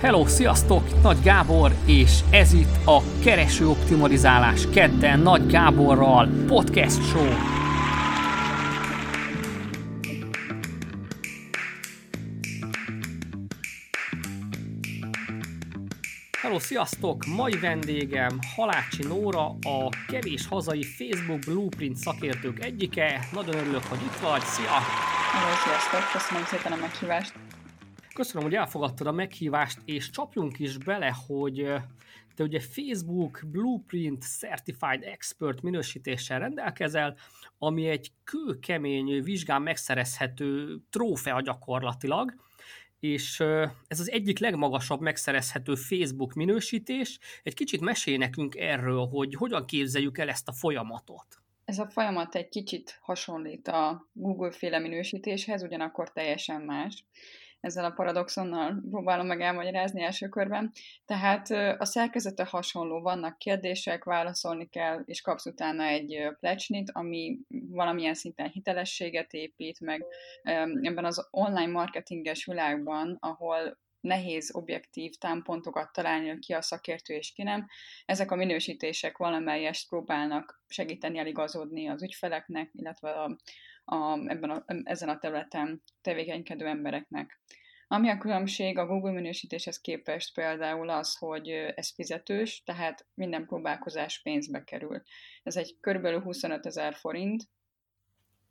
Hello, sziasztok! Nagy Gábor, és ez itt a Kereső Optimalizálás kedden Nagy Gáborral podcast show. Hello, sziasztok! Mai vendégem Halácsi Nóra, a kevés hazai Facebook Blueprint szakértők egyike. Nagyon örülök, hogy itt vagy. Szia! Hello, sziasztok! Köszönöm szépen a meghívást! Köszönöm, hogy elfogadtad a meghívást, és csapjunk is bele, hogy te ugye Facebook Blueprint Certified Expert minősítéssel rendelkezel, ami egy kőkemény vizsgán megszerezhető trófea gyakorlatilag, és ez az egyik legmagasabb megszerezhető Facebook minősítés. Egy kicsit mesél nekünk erről, hogy hogyan képzeljük el ezt a folyamatot. Ez a folyamat egy kicsit hasonlít a Google-féle minősítéshez, ugyanakkor teljesen más ezzel a paradoxonnal próbálom meg elmagyarázni első körben. Tehát a szerkezete hasonló, vannak kérdések, válaszolni kell, és kapsz utána egy plecsnit, ami valamilyen szinten hitelességet épít, meg ebben az online marketinges világban, ahol nehéz objektív támpontokat találni, hogy ki a szakértő és ki nem. Ezek a minősítések valamelyest próbálnak segíteni eligazodni az ügyfeleknek, illetve a, a, ebben a, ezen a területen tevékenykedő embereknek. Ami a különbség a Google minősítéshez képest például az, hogy ez fizetős, tehát minden próbálkozás pénzbe kerül. Ez egy körülbelül 25 ezer forint,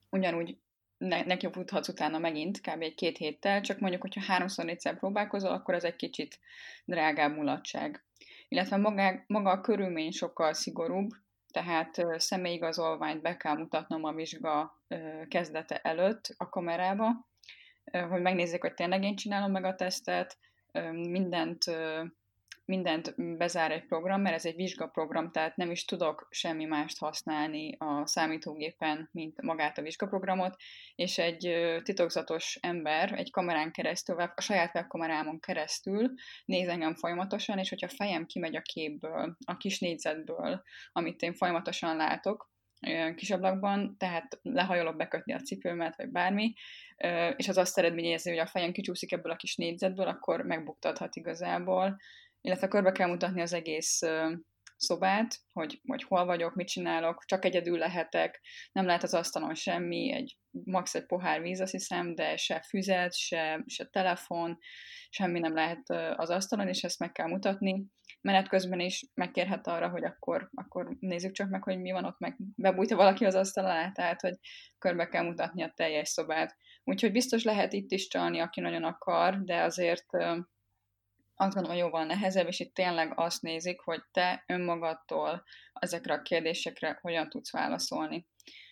ugyanúgy ne, neki futhatsz utána megint, kb. egy-két héttel, csak mondjuk, hogyha háromszor négyszer próbálkozol, akkor ez egy kicsit drágább mulatság. Illetve maga, maga a körülmény sokkal szigorúbb, tehát személyigazolványt be kell mutatnom a vizsga kezdete előtt a kamerába, hogy megnézzék, hogy tényleg én csinálom meg a tesztet, mindent, mindent bezár egy program, mert ez egy vizsgaprogram, tehát nem is tudok semmi mást használni a számítógépen, mint magát a vizsgaprogramot, és egy titokzatos ember egy kamerán keresztül, a saját webkamerámon keresztül néz engem folyamatosan, és hogyha fejem kimegy a képből, a kis négyzetből, amit én folyamatosan látok, kis ablakban, tehát lehajolok bekötni a cipőmet, vagy bármi, és az azt eredményezi, hogy a fejem kicsúszik ebből a kis négyzetből, akkor megbuktathat igazából, illetve körbe kell mutatni az egész szobát, hogy, hogy hol vagyok, mit csinálok, csak egyedül lehetek, nem lehet az asztalon semmi, egy max. egy pohár víz, azt hiszem, de se füzet, se, se telefon, semmi nem lehet az asztalon, és ezt meg kell mutatni. Menet közben is megkérhet arra, hogy akkor, akkor nézzük csak meg, hogy mi van ott, meg bebújta valaki az asztal alá, tehát hogy körbe kell mutatni a teljes szobát. Úgyhogy biztos lehet itt is csalni, aki nagyon akar, de azért azt gondolom, jóval nehezebb, és itt tényleg azt nézik, hogy te önmagadtól ezekre a kérdésekre hogyan tudsz válaszolni.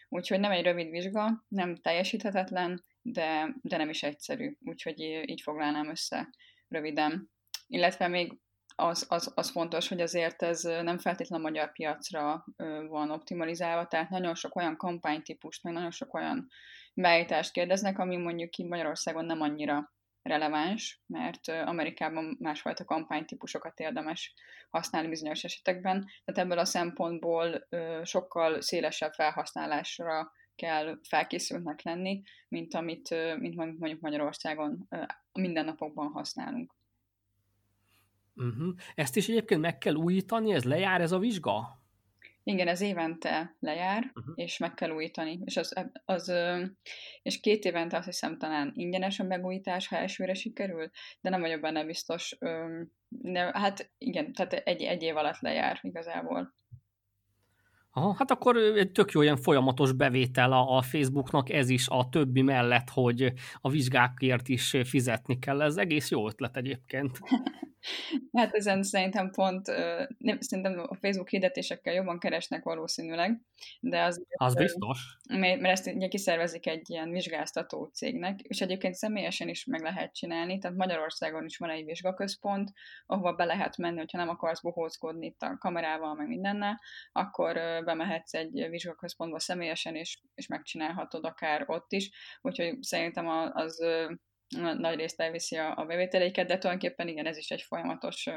Úgyhogy nem egy rövid vizsga, nem teljesíthetetlen, de, de nem is egyszerű. Úgyhogy így foglalnám össze röviden. Illetve még az, az, az fontos, hogy azért ez nem feltétlenül a magyar piacra van optimalizálva, tehát nagyon sok olyan kampánytípust, meg nagyon sok olyan beállítást kérdeznek, ami mondjuk ki Magyarországon nem annyira releváns, mert Amerikában másfajta kampánytípusokat érdemes használni bizonyos esetekben, tehát ebből a szempontból sokkal szélesebb felhasználásra kell felkészültnek lenni, mint amit, mint mondjuk Magyarországon mindennapokban használunk. Uh-huh. Ezt is egyébként meg kell újítani, ez lejár ez a vizsga? Igen, ez évente lejár, uh-huh. és meg kell újítani. És, az, az, és két évente azt hiszem talán ingyenes a megújítás, ha elsőre sikerül, de nem vagyok benne biztos. De, hát igen, tehát egy, egy év alatt lejár igazából. Aha, hát akkor egy tök jó ilyen folyamatos bevétel a, a Facebooknak, ez is a többi mellett, hogy a vizsgákért is fizetni kell. Ez egész jó ötlet egyébként. Hát ezen szerintem pont, nem, szerintem a Facebook hirdetésekkel jobban keresnek valószínűleg, de az... Az biztos. Mert, mert ezt ugye kiszervezik egy ilyen vizsgáztató cégnek, és egyébként személyesen is meg lehet csinálni, tehát Magyarországon is van egy vizsgaközpont, ahova be lehet menni, hogyha nem akarsz bohózkodni itt a kamerával, meg mindennel, akkor bemehetsz egy vizsgaközpontba személyesen, és, és megcsinálhatod akár ott is, úgyhogy szerintem az nagy részt elviszi a, a bevételeiket, de tulajdonképpen igen, ez is egy folyamatos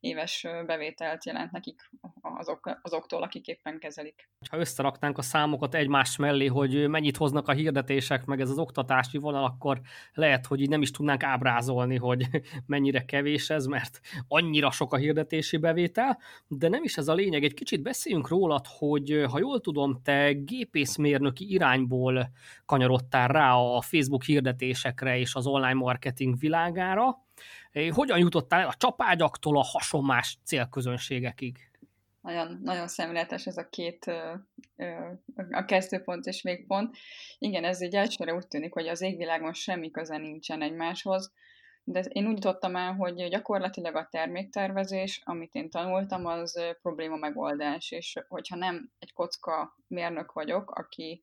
éves bevételt jelent nekik azok, azoktól, akik éppen kezelik. Ha összeraknánk a számokat egymás mellé, hogy mennyit hoznak a hirdetések, meg ez az oktatási vonal, akkor lehet, hogy így nem is tudnánk ábrázolni, hogy mennyire kevés ez, mert annyira sok a hirdetési bevétel, de nem is ez a lényeg. Egy kicsit beszéljünk rólad, hogy ha jól tudom, te gépészmérnöki irányból kanyarodtál rá a Facebook hirdetésekre és az online marketing világára. Hogyan jutottál el a csapágyaktól a hasonlás célközönségekig? Nagyon, nagyon szemléletes ez a két a kezdőpont és végpont. Igen, ez így elsőre úgy tűnik, hogy az égvilágon semmi köze nincsen egymáshoz, de én úgy jutottam el, hogy gyakorlatilag a terméktervezés, amit én tanultam, az probléma megoldás, és hogyha nem egy kocka mérnök vagyok, aki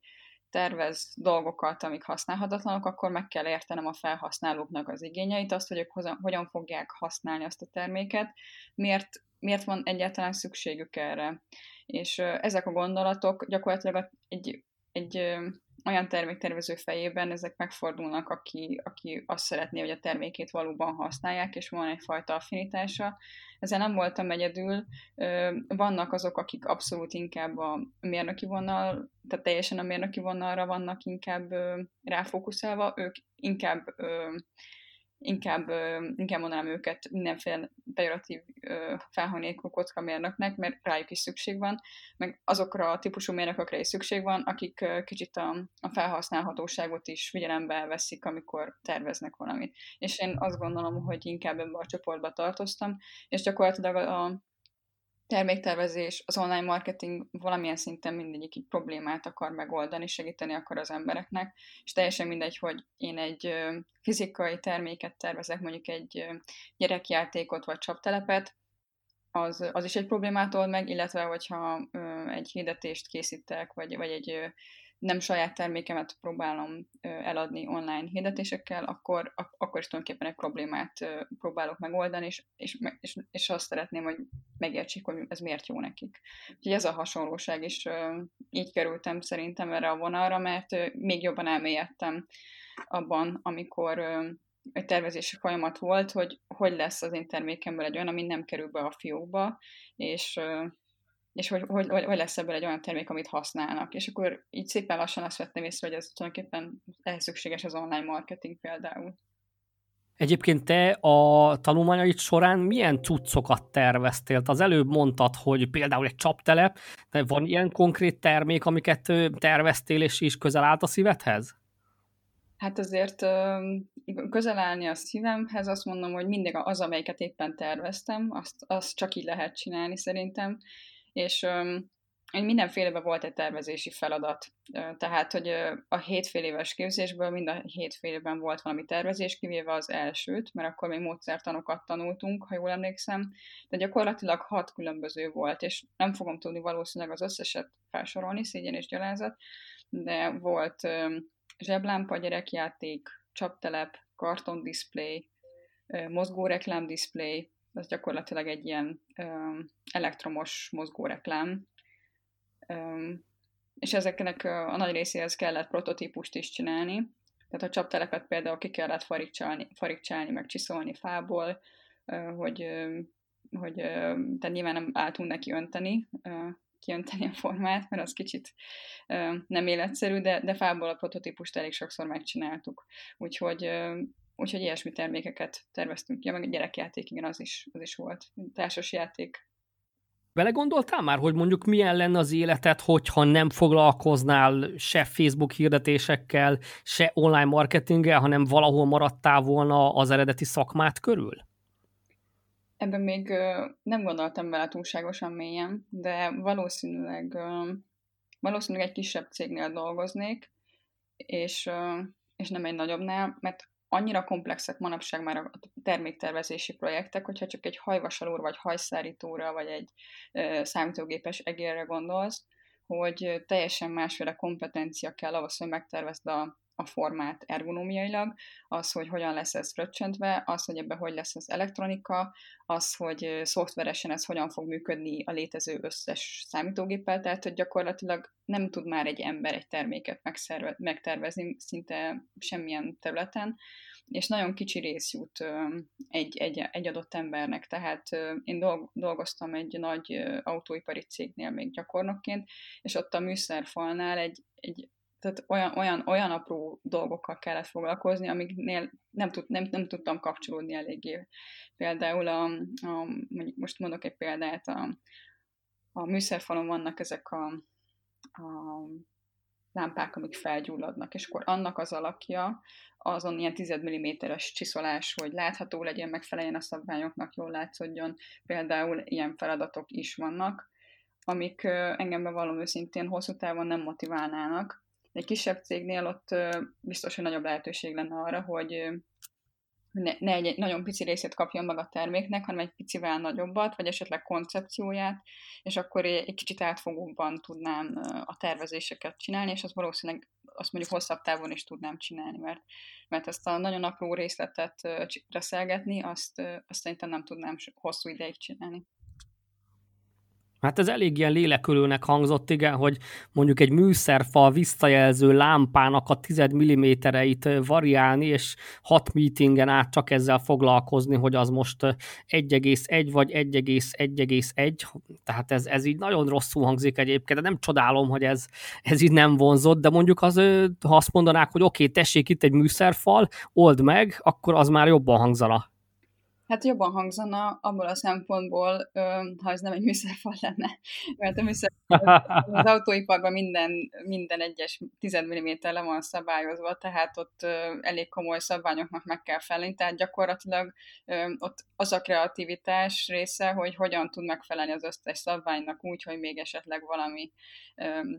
tervez dolgokat, amik használhatatlanok, akkor meg kell értenem a felhasználóknak az igényeit, azt, hogy ők hogyan fogják használni azt a terméket, miért, miért van egyáltalán szükségük erre. És ezek a gondolatok gyakorlatilag egy, egy olyan terméktervező fejében ezek megfordulnak, aki, aki azt szeretné, hogy a termékét valóban használják, és van egyfajta affinitása. Ezzel nem voltam egyedül. Vannak azok, akik abszolút inkább a mérnöki vonal, tehát teljesen a mérnöki vonalra vannak inkább ráfókuszálva, ők inkább inkább, inkább mondanám őket mindenféle pejoratív felhajnékú kockamérnöknek, mert rájuk is szükség van, meg azokra a típusú mérnökökre is szükség van, akik kicsit a, a felhasználhatóságot is figyelembe veszik, amikor terveznek valamit. És én azt gondolom, hogy inkább ebbe a csoportba tartoztam, és gyakorlatilag a, terméktervezés, az online marketing valamilyen szinten mindegyik így problémát akar megoldani, segíteni akar az embereknek, és teljesen mindegy, hogy én egy fizikai terméket tervezek, mondjuk egy gyerekjátékot vagy csaptelepet, az, az is egy problémát old meg, illetve hogyha egy hirdetést készítek, vagy, vagy egy nem saját termékemet próbálom eladni online hirdetésekkel, akkor, akkor is tulajdonképpen egy problémát próbálok megoldani, és, és, és, és azt szeretném, hogy megértsék, hogy ez miért jó nekik. Úgyhogy ez a hasonlóság is így kerültem szerintem erre a vonalra, mert még jobban elmélyedtem abban, amikor egy tervezési folyamat volt, hogy hogy lesz az én termékemből egy olyan, ami nem kerül be a fiókba, és és hogy, hogy, hogy, hogy lesz ebből egy olyan termék, amit használnak. És akkor így szépen lassan azt vettem észre, hogy ez tulajdonképpen ehhez szükséges az online marketing például. Egyébként te a tanulmányaid során milyen cuccokat terveztél? Az előbb mondtad, hogy például egy csaptelep, de van ilyen konkrét termék, amiket terveztél, és is közel állt a szívedhez? Hát azért közel állni a szívemhez, azt mondom, hogy mindig az, amelyiket éppen terveztem, azt, azt csak így lehet csinálni szerintem és mindenféleben volt egy tervezési feladat. Tehát, hogy a hétfél éves képzésből mind a hétfélében volt valami tervezés, kivéve az elsőt, mert akkor még módszertanokat tanultunk, ha jól emlékszem, de gyakorlatilag hat különböző volt, és nem fogom tudni valószínűleg az összeset felsorolni, szégyen és gyalázat, de volt zseblámpa, gyerekjáték, csaptelep, kartondisplay, mozgó ez gyakorlatilag egy ilyen elektromos mozgóreklám, um, és ezeknek a nagy részéhez kellett prototípust is csinálni, tehát a csaptelepet például ki kellett farigcsálni, farigcsálni meg csiszolni fából, hogy, hogy tehát nyilván nem álltunk neki önteni, kiönteni a formát, mert az kicsit nem életszerű, de, de fából a prototípust elég sokszor megcsináltuk. Úgyhogy Úgyhogy ilyesmi termékeket terveztünk ki, ja, meg a gyerekjáték, igen, az is, az is volt. Társas játék. Vele gondoltál már, hogy mondjuk milyen lenne az életed, hogyha nem foglalkoznál se Facebook hirdetésekkel, se online marketinggel, hanem valahol maradtál volna az eredeti szakmát körül? Ebben még nem gondoltam vele túlságosan mélyen, de valószínűleg, valószínűleg egy kisebb cégnél dolgoznék, és, és nem egy nagyobbnál, mert annyira komplexek manapság már a terméktervezési projektek, hogyha csak egy hajvasalóra, vagy hajszárítóra, vagy egy ö, számítógépes egérre gondolsz, hogy teljesen másféle kompetencia kell ahhoz, hogy megtervezd a, a formát ergonómiailag, az, hogy hogyan lesz ez fröccsöntve, az, hogy ebbe hogy lesz az elektronika, az, hogy szoftveresen ez hogyan fog működni a létező összes számítógéppel, tehát hogy gyakorlatilag nem tud már egy ember egy terméket megtervezni szinte semmilyen területen, és nagyon kicsi rész jut egy, egy, egy adott embernek. Tehát én dolgoztam egy nagy autóipari cégnél még gyakornokként, és ott a műszerfalnál egy, egy tehát olyan, olyan, olyan apró dolgokkal kellett foglalkozni, amiknél nem, tud, nem, nem tudtam kapcsolódni eléggé. Például, a, a, most mondok egy példát, a, a műszerfalon vannak ezek a, a lámpák, amik felgyulladnak, és akkor annak az alakja, azon ilyen 10 mm-es csiszolás, hogy látható legyen, megfeleljen a szabványoknak, jól látszódjon. Például ilyen feladatok is vannak, amik engem bevallom őszintén hosszú távon nem motiválnának. Egy kisebb cégnél ott biztos, hogy nagyobb lehetőség lenne arra, hogy ne, ne egy nagyon pici részét kapjon meg a terméknek, hanem egy picivel nagyobbat, vagy esetleg koncepcióját, és akkor egy kicsit átfogóbban tudnám a tervezéseket csinálni, és az valószínűleg azt mondjuk hosszabb távon is tudnám csinálni, mert, mert ezt a nagyon apró részletet reszelgetni, azt, azt szerintem nem tudnám hosszú ideig csinálni. Hát ez elég ilyen lélekülőnek hangzott, igen, hogy mondjuk egy műszerfal visszajelző lámpának a 10 mm-eit variálni, és hat meetingen át csak ezzel foglalkozni, hogy az most 1,1 vagy 1,1,1, tehát ez, ez így nagyon rosszul hangzik egyébként, de nem csodálom, hogy ez, ez így nem vonzott, de mondjuk az, ha azt mondanák, hogy oké, okay, tessék itt egy műszerfal, old meg, akkor az már jobban hangzana. Hát jobban hangzana abból a szempontból, ha ez nem egy műszerfal lenne. Mert a műszerfal az autóiparban minden, minden egyes 10 mm le van szabályozva, tehát ott elég komoly szabványoknak meg kell felelni, tehát gyakorlatilag ott az a kreativitás része, hogy hogyan tud megfelelni az összes szabványnak úgy, hogy még esetleg valami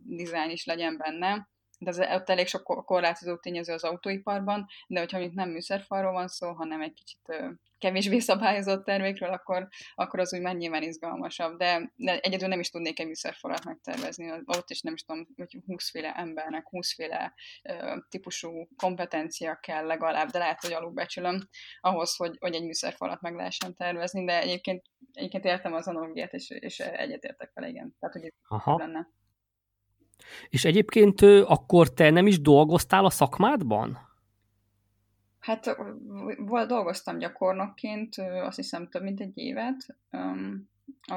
dizájn is legyen benne de az, ott elég sok korlátozó tényező az autóiparban, de hogyha még nem műszerfalról van szó, hanem egy kicsit kevésbé szabályozott termékről, akkor, akkor az úgy már nyilván izgalmasabb, de, de egyedül nem is tudnék egy műszerfalat megtervezni, ott is nem is tudom, hogy 20 féle embernek, 20 féle ö, típusú kompetencia kell legalább, de lehet, hogy alulbecsülöm ahhoz, hogy, hogy egy műszerfalat meg lehessen tervezni, de egyébként, egyébként értem az analogiát, és, és egyetértek vele, igen. Tehát, hogy ez Aha. lenne. És egyébként akkor te nem is dolgoztál a szakmádban? Hát dolgoztam gyakornokként, azt hiszem több mint egy évet,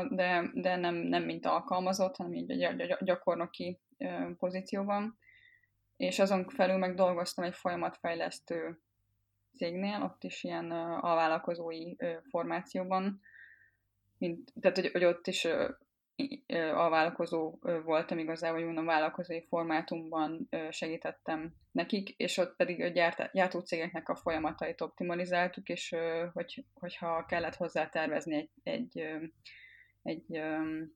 de, de nem, nem mint alkalmazott, hanem így egy gyakornoki pozícióban. És azon felül meg dolgoztam egy folyamatfejlesztő cégnél, ott is ilyen alvállalkozói formációban, mint, tehát hogy, hogy ott is a vállalkozó voltam igazából, hogy mondom, vállalkozói formátumban segítettem nekik, és ott pedig a gyárt, gyártócégeknek a folyamatait optimalizáltuk, és hogy, hogyha kellett hozzá tervezni egy, egy egy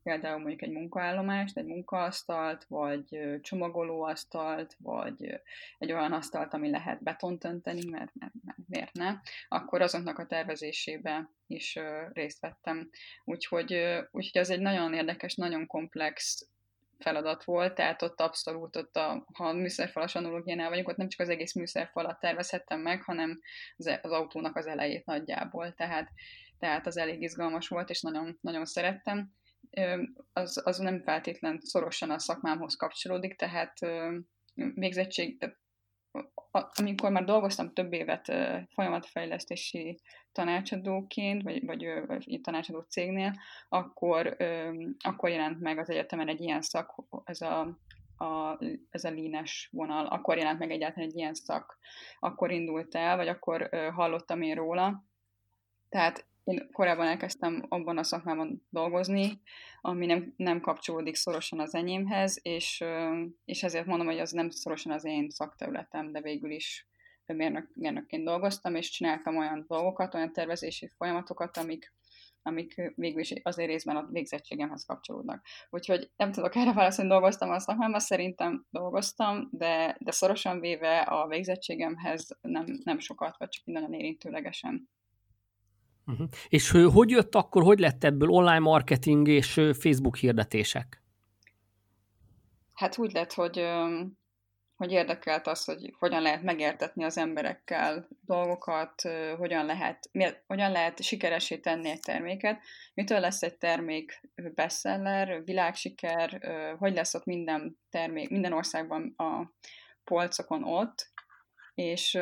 például mondjuk egy munkaállomást, egy munkaasztalt, vagy csomagolóasztalt, vagy egy olyan asztalt, ami lehet betont önteni, mert, mert, mert miért ne, akkor azoknak a tervezésébe is részt vettem. Úgyhogy, úgyhogy ez egy nagyon érdekes, nagyon komplex feladat volt, tehát ott abszolút, ott a, ha a műszerfalas analógiánál vagyunk, ott nem csak az egész műszerfalat tervezhettem meg, hanem az, az autónak az elejét nagyjából, tehát tehát az elég izgalmas volt, és nagyon, nagyon szerettem. Az, az nem feltétlen szorosan a szakmámhoz kapcsolódik, tehát végzettség, amikor már dolgoztam több évet folyamatfejlesztési tanácsadóként, vagy, vagy, vagy tanácsadó cégnél, akkor, akkor jelent meg az egyetemen egy ilyen szak, ez a, a, ez a línes vonal, akkor jelent meg egyáltalán egy ilyen szak, akkor indult el, vagy akkor hallottam én róla. Tehát én korábban elkezdtem abban a szakmában dolgozni, ami nem, nem kapcsolódik szorosan az enyémhez, és, és ezért mondom, hogy az nem szorosan az én szakterületem, de végül is mérnök, mérnökként dolgoztam, és csináltam olyan dolgokat, olyan tervezési folyamatokat, amik, amik végül is azért részben a végzettségemhez kapcsolódnak. Úgyhogy nem tudok erre válaszolni, dolgoztam a szakmában, szerintem dolgoztam, de, de szorosan véve a végzettségemhez nem, nem sokat, vagy csak nagyon érintőlegesen. Uh-huh. És hogy jött akkor, hogy lett ebből online marketing és Facebook hirdetések? Hát úgy lett, hogy, hogy érdekelt az, hogy hogyan lehet megértetni az emberekkel dolgokat, hogyan lehet, hogyan lehet sikeresé tenni egy terméket, mitől lesz egy termék bestseller, világsiker, hogy lesz ott minden termék, minden országban a polcokon ott, és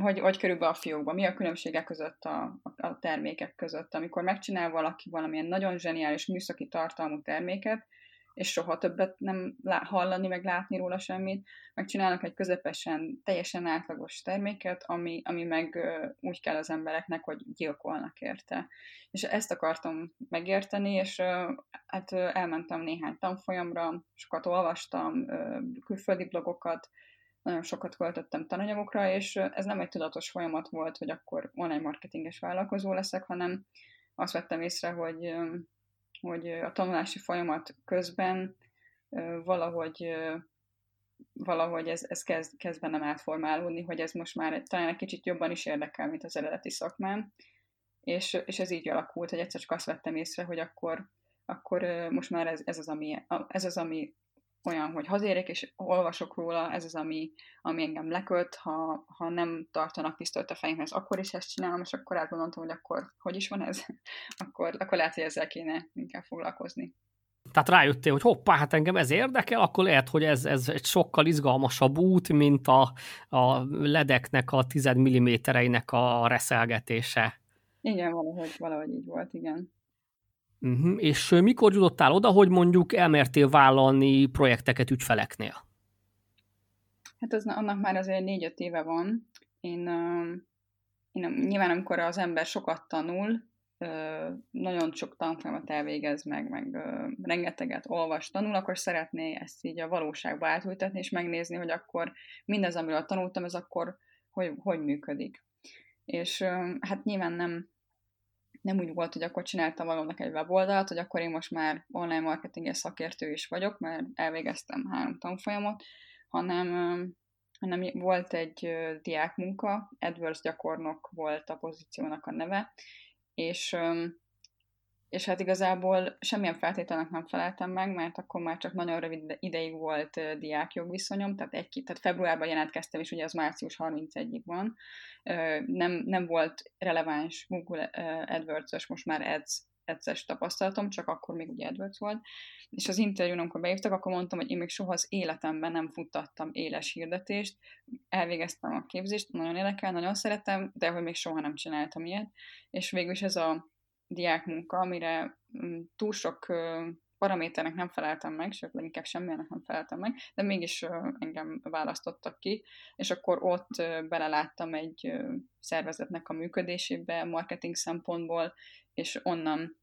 hogy, hogy körülbelül a fiókban, mi a különbségek között a, a termékek között. Amikor megcsinál valaki valamilyen nagyon zseniális műszaki tartalmú terméket, és soha többet nem hallani, meg látni róla semmit, megcsinálnak egy közepesen, teljesen átlagos terméket, ami, ami meg úgy kell az embereknek, hogy gyilkolnak érte. És ezt akartam megérteni, és hát elmentem néhány tanfolyamra, sokat olvastam, külföldi blogokat, nagyon sokat költöttem tananyagokra, és ez nem egy tudatos folyamat volt, hogy akkor online marketinges vállalkozó leszek, hanem azt vettem észre, hogy, hogy a tanulási folyamat közben valahogy valahogy ez, ez kezd, kezd bennem átformálódni, hogy ez most már talán egy kicsit jobban is érdekel, mint az eredeti szakmám, és, és ez így alakult, hogy egyszer csak azt vettem észre, hogy akkor, akkor most már ez, ez, az, ami, ez az, ami olyan, hogy hazérek, és olvasok róla, ez az, ami, ami engem lekölt, ha, ha nem tartanak pisztolyt a fejemhez, akkor is ezt csinálom, és akkor átgondoltam, hogy akkor hogy is van ez, akkor, akkor lehet, hogy ezzel kéne inkább foglalkozni. Tehát rájöttél, hogy hoppá, hát engem ez érdekel, akkor lehet, hogy ez, ez egy sokkal izgalmasabb út, mint a, a ledeknek a 10 millimétereinek a reszelgetése. Igen, valahogy, valahogy így volt, igen. Uh-huh. És mikor jutottál oda, hogy mondjuk elmertél vállalni projekteket ügyfeleknél? Hát az, annak már azért négy-öt éve van. Én, én nyilván amikor az ember sokat tanul, nagyon sok tanfolyamat elvégez meg, meg rengeteget olvas, tanul, akkor szeretné ezt így a valóságba átültetni, és megnézni, hogy akkor mindez, amiről tanultam, ez akkor hogy, hogy működik. És hát nyilván nem, nem úgy volt, hogy akkor csináltam magamnak egy weboldalt, hogy akkor én most már online marketinges szakértő is vagyok, mert elvégeztem három tanfolyamot, hanem, hanem volt egy diákmunka, AdWords gyakornok volt a pozíciónak a neve, és, és hát igazából semmilyen feltételnek nem feleltem meg, mert akkor már csak nagyon rövid ideig volt diákjogviszonyom, tehát, egy, tehát februárban jelentkeztem, és ugye az március 31-ig van. Nem, nem volt releváns Google AdWords-ös, most már Ads ads tapasztalatom, csak akkor még ugye AdWords volt, és az interjún, amikor beírtak, akkor mondtam, hogy én még soha az életemben nem futtattam éles hirdetést, elvégeztem a képzést, nagyon érdekel, nagyon szeretem, de hogy még soha nem csináltam ilyet, és végül is ez a diákmunka, amire mm, túl sok paraméternek nem feleltem meg, sőt, leginkább semmilyenek nem feleltem meg, de mégis engem választottak ki, és akkor ott beleláttam egy szervezetnek a működésébe marketing szempontból, és onnan,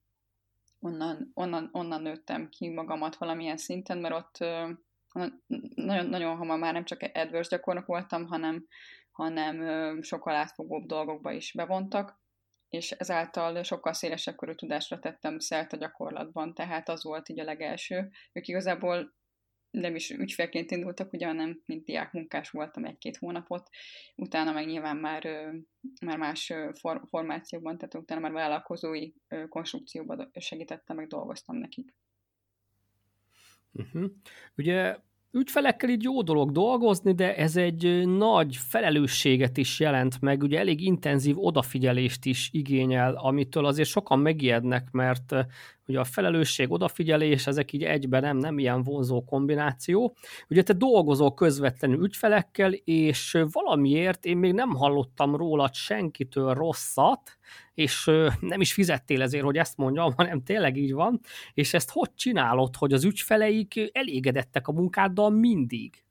onnan, onnan, onnan nőttem ki magamat valamilyen szinten, mert ott nagyon, nagyon hamar már nem csak AdWords gyakornok voltam, hanem, hanem sokkal átfogóbb dolgokba is bevontak, és ezáltal sokkal szélesebb körű tudásra tettem szert a gyakorlatban, tehát az volt így a legelső. Ők igazából nem is ügyfélként indultak, ugye, hanem mint diák munkás voltam egy-két hónapot, utána meg nyilván már, már más for, formációkban, tehát utána már vállalkozói konstrukcióban segítettem, meg dolgoztam nekik. Uh-huh. Ugye ügyfelekkel így jó dolog dolgozni, de ez egy nagy felelősséget is jelent meg, ugye elég intenzív odafigyelést is igényel, amitől azért sokan megijednek, mert ugye a felelősség, odafigyelés, ezek így egyben nem, nem ilyen vonzó kombináció. Ugye te dolgozol közvetlenül ügyfelekkel, és valamiért én még nem hallottam rólad senkitől rosszat, és nem is fizettél ezért, hogy ezt mondjam, hanem tényleg így van, és ezt hogy csinálod, hogy az ügyfeleik elégedettek a munkáddal mindig?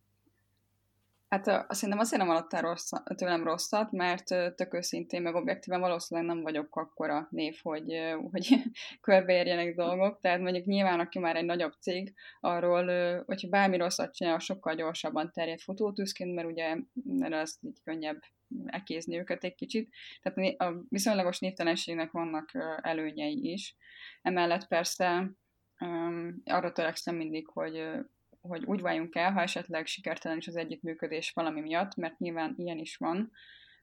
Hát szerintem azért nem alattál rossz, tőlem rosszat, mert tök őszintén, meg objektíven valószínűleg nem vagyok akkora név, hogy, hogy körbeérjenek dolgok, tehát mondjuk nyilván, aki már egy nagyobb cég, arról, hogyha bármi rosszat csinál, sokkal gyorsabban terjed futótűzként, mert ugye mert az így könnyebb ekézni őket egy kicsit. Tehát a viszonylagos névtelenségnek vannak előnyei is. Emellett persze arra törekszem mindig, hogy hogy úgy váljunk el, ha esetleg sikertelen is az együttműködés valami miatt, mert nyilván ilyen is van,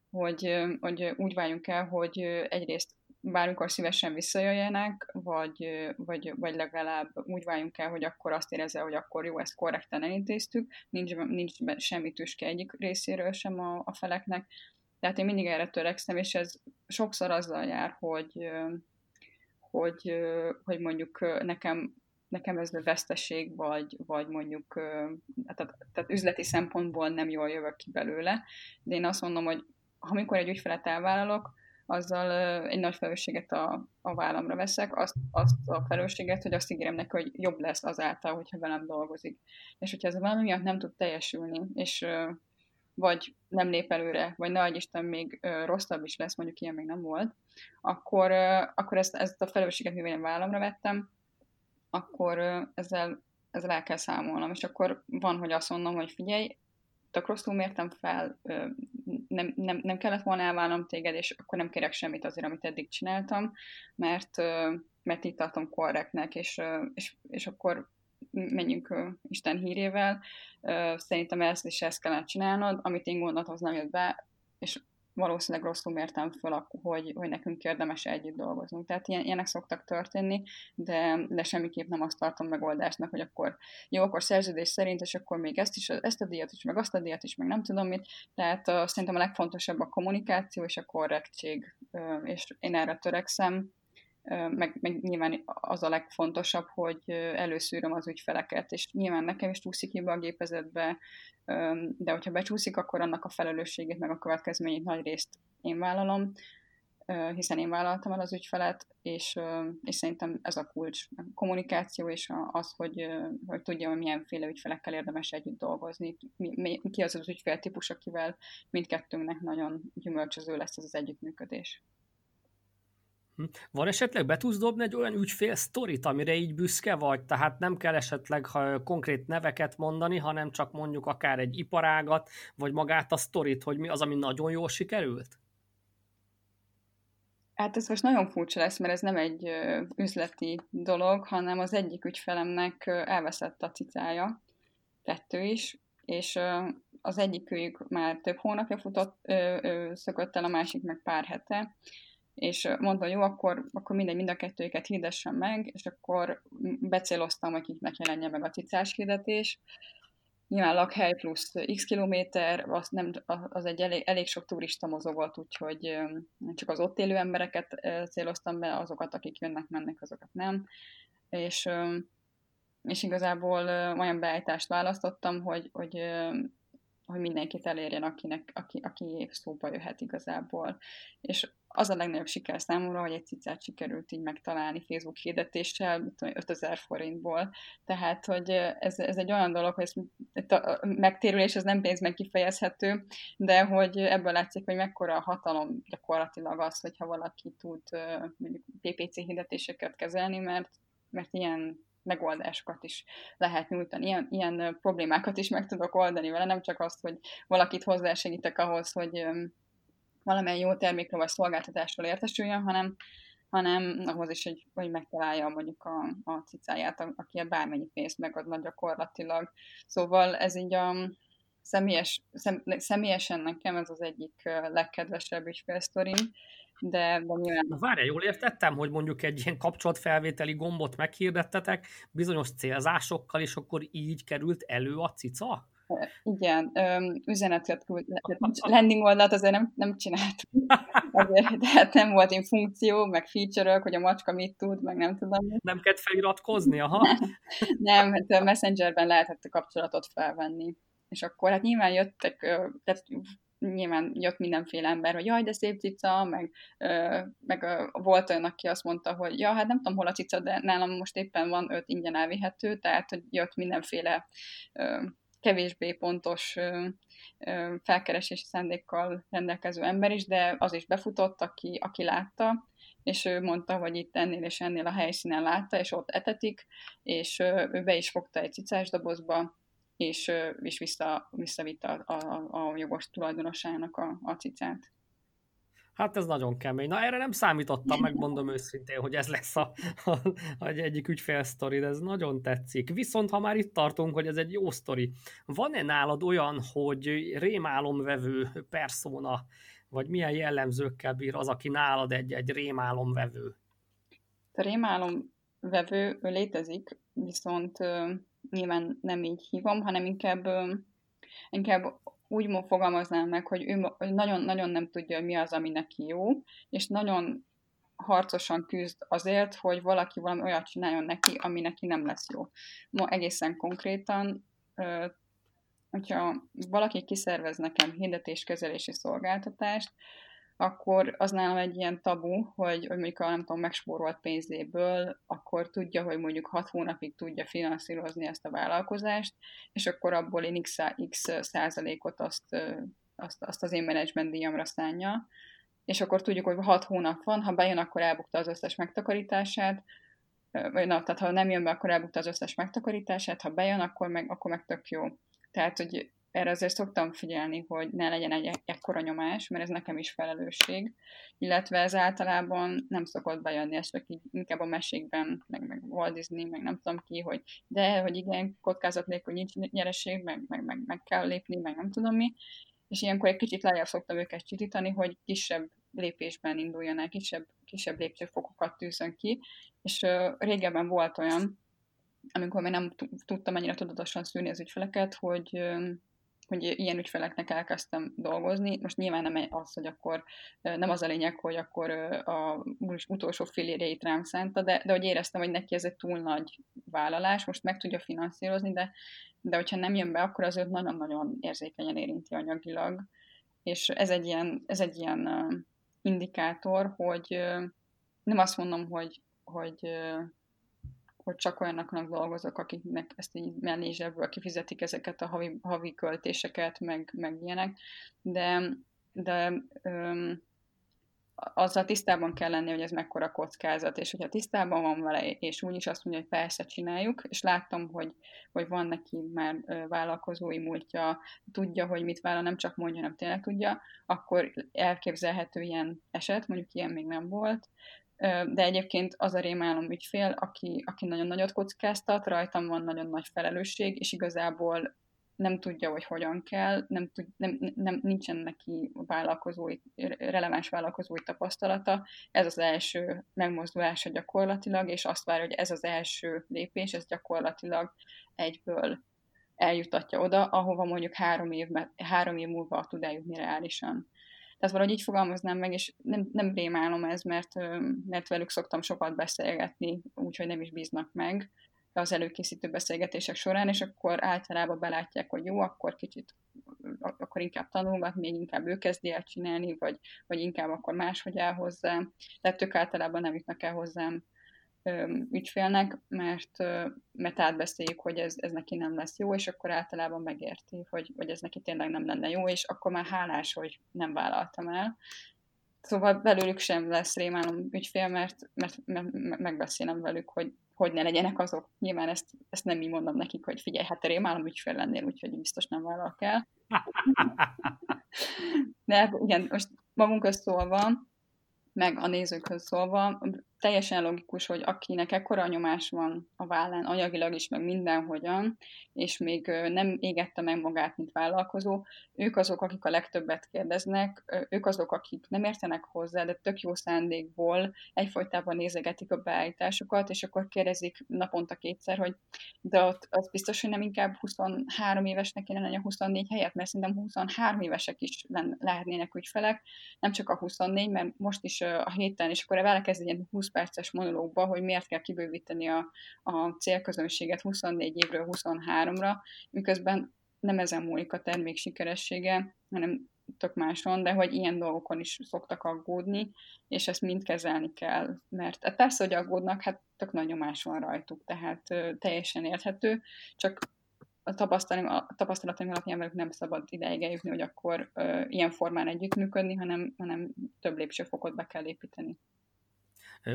hogy, hogy úgy váljunk el, hogy egyrészt bármikor szívesen visszajöjjenek, vagy, vagy, vagy legalább úgy váljunk el, hogy akkor azt érezze, hogy akkor jó, ezt korrekten elintéztük, nincs, nincs semmi tüske egyik részéről sem a, a feleknek. Tehát én mindig erre törekszem, és ez sokszor azzal jár, hogy, hogy, hogy mondjuk nekem nekem ez veszteség, vagy, vagy mondjuk tehát, tehát üzleti szempontból nem jól jövök ki belőle, de én azt mondom, hogy amikor egy ügyfelet elvállalok, azzal egy nagy felelősséget a, a vállamra veszek, azt, azt a felelősséget, hogy azt ígérem neki, hogy jobb lesz azáltal, hogyha velem dolgozik. És hogyha ez valami miatt nem tud teljesülni, és vagy nem lép előre, vagy nagy Isten még rosszabb is lesz, mondjuk ilyen még nem volt, akkor, akkor ezt, ezt a felelősséget, mivel én vállamra vettem, akkor ezzel, ezzel el kell számolnom, és akkor van, hogy azt mondom, hogy figyelj, tök rosszul mértem fel, nem, nem, nem kellett volna elválnom téged, és akkor nem kérek semmit azért, amit eddig csináltam, mert, mert itt tartom korrektnek, és, és, és akkor menjünk Isten hírével. Szerintem ezt is ezt kellene csinálnod, amit én gondoltam, az nem jött be, és valószínűleg rosszul mértem föl, hogy, hogy nekünk érdemes együtt dolgoznunk. Tehát ilyen, ilyenek szoktak történni, de, de semmiképp nem azt tartom megoldásnak, hogy akkor jó, akkor szerződés szerint, és akkor még ezt is, ezt a díjat is, meg azt a díjat is, meg nem tudom mit. Tehát uh, szerintem a legfontosabb a kommunikáció és a korrektség, uh, és én erre törekszem, meg, meg nyilván az a legfontosabb, hogy előszűröm az ügyfeleket, és nyilván nekem is csúszik ki be a gépezetbe, de hogyha becsúszik, akkor annak a felelősségét, meg a következményét nagy részt én vállalom, hiszen én vállaltam el az ügyfelet, és, és szerintem ez a kulcs. A kommunikáció és az, hogy, hogy tudja, hogy milyenféle ügyfelekkel érdemes együtt dolgozni, mi, mi, ki az az ügyféltípus, akivel mindkettőnknek nagyon gyümölcsöző lesz ez az együttműködés. Hm. Van esetleg be tudsz dobni egy olyan ügyfél sztorit, amire így büszke vagy? Tehát nem kell esetleg ha konkrét neveket mondani, hanem csak mondjuk akár egy iparágat, vagy magát a sztorit, hogy mi az, ami nagyon jól sikerült? Hát ez most nagyon furcsa lesz, mert ez nem egy üzleti dolog, hanem az egyik ügyfelemnek elveszett a cicája, kettő is, és az egyikük már több hónapja futott, szökött el, a másik meg pár hete, és mondta, jó, akkor, akkor mindegy, mind a kettőjüket hirdessen meg, és akkor becéloztam, hogy kiknek jelenjen meg a cicás hirdetés. Nyilván lakhely plusz x kilométer, az, nem, az egy elég, elég sok turista mozogott, úgyhogy csak az ott élő embereket céloztam be, azokat, akik jönnek, mennek, azokat nem. És, és igazából olyan beállítást választottam, hogy, hogy hogy mindenkit elérjen, akinek, aki, aki szóba jöhet igazából. És az a legnagyobb siker számomra, hogy egy cicát sikerült így megtalálni Facebook hirdetéssel, 5000 forintból. Tehát, hogy ez, ez egy olyan dolog, hogy ez, a megtérülés ez nem pénzben kifejezhető, de hogy ebből látszik, hogy mekkora a hatalom gyakorlatilag az, hogyha valaki tud mondjuk PPC hirdetéseket kezelni, mert, mert ilyen megoldásokat is lehet nyújtani, ilyen, ilyen problémákat is meg tudok oldani vele, nem csak azt, hogy valakit hozzásegítek ahhoz, hogy valamilyen jó termékről vagy szolgáltatásról értesüljön, hanem, hanem ahhoz is, hogy, hogy megtalálja mondjuk a, a cicáját, aki a bármennyi pénzt megadna gyakorlatilag. Szóval ez így a személyes, szem, személyesen nekem ez az egyik legkedvesebb ügyfélsztorim, de, de nyilván... Na várjál, jól értettem, hogy mondjuk egy ilyen kapcsolatfelvételi gombot meghirdettetek bizonyos célzásokkal, és akkor így került elő a cica? Igen, üzenetet landing oldalt azért nem, nem csináltunk. Azért, tehát nem volt én funkció, meg feature hogy a macska mit tud, meg nem tudom. Nem kellett feliratkozni, aha? nem, hát a Messengerben lehetett a kapcsolatot felvenni. És akkor hát nyilván jöttek, tehát nyilván jött mindenféle ember, hogy jaj, de szép cica, meg, meg volt olyan, aki azt mondta, hogy ja, hát nem tudom, hol a cica, de nálam most éppen van öt ingyen elvihető, tehát hogy jött mindenféle kevésbé pontos felkeresési szándékkal rendelkező ember is, de az is befutott, aki, aki látta, és ő mondta, hogy itt ennél és ennél a helyszínen látta, és ott etetik, és ő be is fogta egy cicás dobozba, és, és vissza, visszavitte a, a, a jogos tulajdonosának a, a cicát. Hát ez nagyon kemény. Na erre nem számítottam, megmondom őszintén, hogy ez lesz a, a, a egyik ügyfél sztori, de ez nagyon tetszik. Viszont ha már itt tartunk, hogy ez egy jó sztori, van-e nálad olyan, hogy rémálomvevő persona, vagy milyen jellemzőkkel bír az, aki nálad egy, egy rémálomvevő? A rémálomvevő létezik, viszont nyilván nem így hívom, hanem inkább, inkább úgy fogalmaznám meg, hogy ő nagyon-nagyon nem tudja, hogy mi az, ami neki jó, és nagyon harcosan küzd azért, hogy valaki valami olyat csináljon neki, ami neki nem lesz jó. Ma egészen konkrétan hogyha valaki kiszervez nekem hirdetéskezelési szolgáltatást, akkor az nálam egy ilyen tabu, hogy, hogy mondjuk a nem tudom, megspórolt pénzéből, akkor tudja, hogy mondjuk 6 hónapig tudja finanszírozni ezt a vállalkozást, és akkor abból én x, x százalékot azt, azt, azt az én menedzsment díjamra szánja, és akkor tudjuk, hogy 6 hónap van, ha bejön, akkor elbukta az összes megtakarítását, vagy na, tehát ha nem jön be, akkor elbukta az összes megtakarítását, ha bejön, akkor meg, akkor meg tök jó. Tehát, hogy erre azért szoktam figyelni, hogy ne legyen egy ekkora nyomás, mert ez nekem is felelősség, illetve ez általában nem szokott bejönni, ez csak inkább a mesékben, meg, meg Walt Disney, meg nem tudom ki, hogy de, hogy igen, kockázat nélkül nincs nyereség, meg, meg, meg, meg kell lépni, meg nem tudom mi, és ilyenkor egy kicsit lejjebb szoktam őket csitítani, hogy kisebb lépésben induljanak, kisebb, kisebb lépcsőfokokat tűzön ki, és uh, régebben volt olyan, amikor még nem tudtam ennyire tudatosan szűrni az ügyfeleket, hogy hogy ilyen ügyfeleknek elkezdtem dolgozni. Most nyilván nem az, hogy akkor nem az a lényeg, hogy akkor a utolsó fillérjeit rám szánta, de, de hogy éreztem, hogy neki ez egy túl nagy vállalás, most meg tudja finanszírozni, de, de hogyha nem jön be, akkor az őt nagyon-nagyon érzékenyen érinti anyagilag. És ez egy ilyen, ez egy ilyen indikátor, hogy nem azt mondom, hogy, hogy hogy csak olyanoknak dolgozok, akiknek ezt így mellé zsebből kifizetik ezeket a havi, havi költéseket, meg, meg ilyenek, de, de öm, azzal tisztában kell lenni, hogy ez mekkora kockázat, és hogyha tisztában van vele, és úgy is azt mondja, hogy persze csináljuk, és láttam, hogy, hogy van neki már vállalkozói múltja, tudja, hogy mit vállal, nem csak mondja, hanem tényleg tudja, akkor elképzelhető ilyen eset, mondjuk ilyen még nem volt, de egyébként az a rémálom ügyfél, aki, aki nagyon nagyot kockáztat, rajtam van nagyon nagy felelősség, és igazából nem tudja, hogy hogyan kell, nem, tud, nem, nem nincsen neki vállalkozói, releváns vállalkozói tapasztalata. Ez az első megmozdulása gyakorlatilag, és azt várja, hogy ez az első lépés, ez gyakorlatilag egyből eljutatja oda, ahova mondjuk három év, három év múlva tud eljutni reálisan. Tehát valahogy így fogalmaznám meg, és nem, nem rémálom ez, mert, mert velük szoktam sokat beszélgetni, úgyhogy nem is bíznak meg az előkészítő beszélgetések során, és akkor általában belátják, hogy jó, akkor kicsit akkor inkább tanulgat, még inkább ő kezdi el csinálni, vagy, vagy inkább akkor máshogy el hozzá. Tehát ők általában nem jutnak el hozzám ügyfélnek, mert, mert átbeszéljük, hogy ez, ez neki nem lesz jó, és akkor általában megérti, hogy, hogy ez neki tényleg nem lenne jó, és akkor már hálás, hogy nem vállaltam el. Szóval belőlük sem lesz rémálom ügyfél, mert, mert, mert megbeszélem velük, hogy hogy ne legyenek azok. Nyilván ezt, ezt nem így mondom nekik, hogy figyelj, hát te rémálom ügyfél lennél, úgyhogy biztos nem vállalok el. De igen, most magunk szólva, meg a nézőkhöz szólva, teljesen logikus, hogy akinek ekkora nyomás van a vállán, anyagilag is, meg mindenhogyan, és még nem égette meg magát, mint vállalkozó, ők azok, akik a legtöbbet kérdeznek, ők azok, akik nem értenek hozzá, de tök jó szándékból egyfolytában nézegetik a beállításokat, és akkor kérdezik naponta kétszer, hogy de ott az biztos, hogy nem inkább 23 évesnek kéne lenni a 24 helyet, mert szerintem 23 évesek is lehetnének ügyfelek, nem csak a 24, mert most is a héten, és akkor elkezd egy ilyen 20 perces monológba, hogy miért kell kibővíteni a, a célközönséget 24 évről 23-ra, miközben nem ezen múlik a termék sikeressége, hanem tök máson, de hogy ilyen dolgokon is szoktak aggódni, és ezt mind kezelni kell, mert hát persze, hogy aggódnak, hát tök nagy nyomás van rajtuk, tehát ö, teljesen érthető, csak a tapasztalatom, a tapasztalataim alapján velük nem szabad ideig eljutni, hogy akkor ö, ilyen formán együttműködni, hanem, hanem több lépcsőfokot be kell építeni.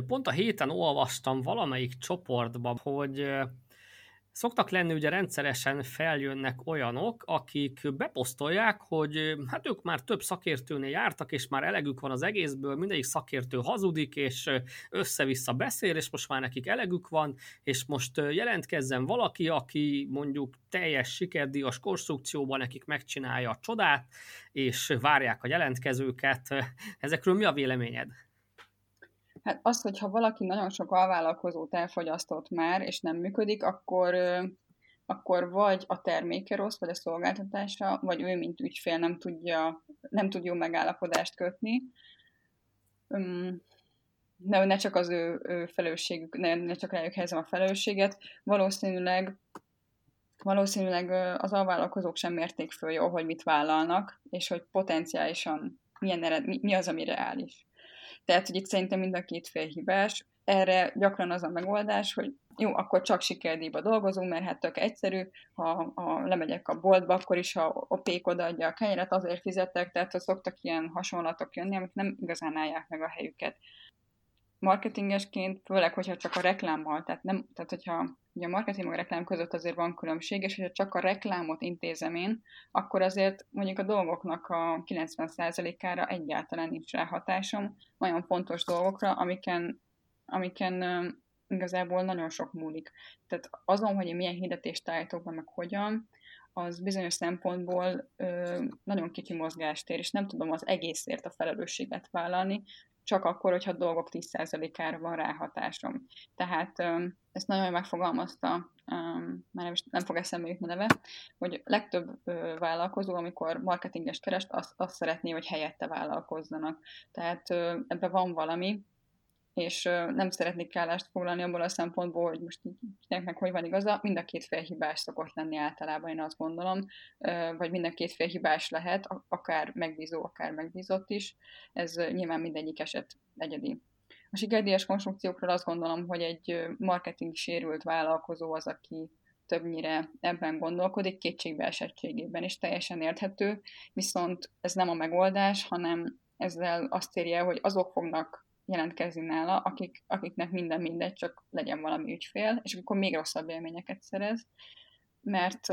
Pont a héten olvastam valamelyik csoportban, hogy szoktak lenni, ugye rendszeresen feljönnek olyanok, akik beposztolják, hogy hát ők már több szakértőnél jártak, és már elegük van az egészből, mindegyik szakértő hazudik, és össze-vissza beszél, és most már nekik elegük van, és most jelentkezzen valaki, aki mondjuk teljes sikerdíjas konstrukcióban nekik megcsinálja a csodát, és várják a jelentkezőket. Ezekről mi a véleményed? Hát az, hogyha valaki nagyon sok alvállalkozót elfogyasztott már, és nem működik, akkor, akkor vagy a terméke rossz, vagy a szolgáltatása, vagy ő, mint ügyfél nem tudja, nem tud jó megállapodást kötni. Ne, ne csak az ő, ő felelősségük, ne, ne csak rájuk helyezem a felelősséget. Valószínűleg valószínűleg az alvállalkozók sem mérték föl jól, hogy mit vállalnak, és hogy potenciálisan milyen ered, mi, mi az, ami reális. Tehát, hogy itt szerintem mind a két fél hibás. Erre gyakran az a megoldás, hogy jó, akkor csak sikerdíjba dolgozunk, mert hát tök egyszerű, ha, ha lemegyek a boltba, akkor is, ha a pék odaadja a kenyeret, azért fizetek, tehát szoktak ilyen hasonlatok jönni, amik nem igazán állják meg a helyüket. Marketingesként, főleg, hogyha csak a reklámmal, tehát, nem, tehát hogyha ugye a marketing meg a reklám között azért van különbség, és hogyha csak a reklámot intézem én, akkor azért mondjuk a dolgoknak a 90%-ára egyáltalán nincs ráhatásom, olyan fontos dolgokra, amiken, amiken igazából nagyon sok múlik. Tehát azon, hogy én milyen hirdetést állítok be, meg hogyan, az bizonyos szempontból ö, nagyon kicsi mozgástér, és nem tudom az egészért a felelősséget vállalni, csak akkor, hogyha dolgok 10%-ára van ráhatásom. Tehát ezt nagyon megfogalmazta, már nem, is, nem fog eszembe jutni neve, hogy legtöbb vállalkozó, amikor marketinges kerest, azt, azt szeretné, hogy helyette vállalkozzanak. Tehát ebben van valami, és nem szeretnék állást foglalni abból a szempontból, hogy most kinek meg hogy van igaza, mind a két fél hibás szokott lenni általában, én azt gondolom, vagy mind a két fél hibás lehet, akár megbízó, akár megbízott is, ez nyilván mindegyik eset egyedi. A sikerdíjas konstrukciókról azt gondolom, hogy egy marketing sérült vállalkozó az, aki többnyire ebben gondolkodik, kétségbe esettségében is teljesen érthető, viszont ez nem a megoldás, hanem ezzel azt érje, hogy azok fognak jelentkezni nála, akik, akiknek minden mindegy, csak legyen valami ügyfél, és akkor még rosszabb élményeket szerez, mert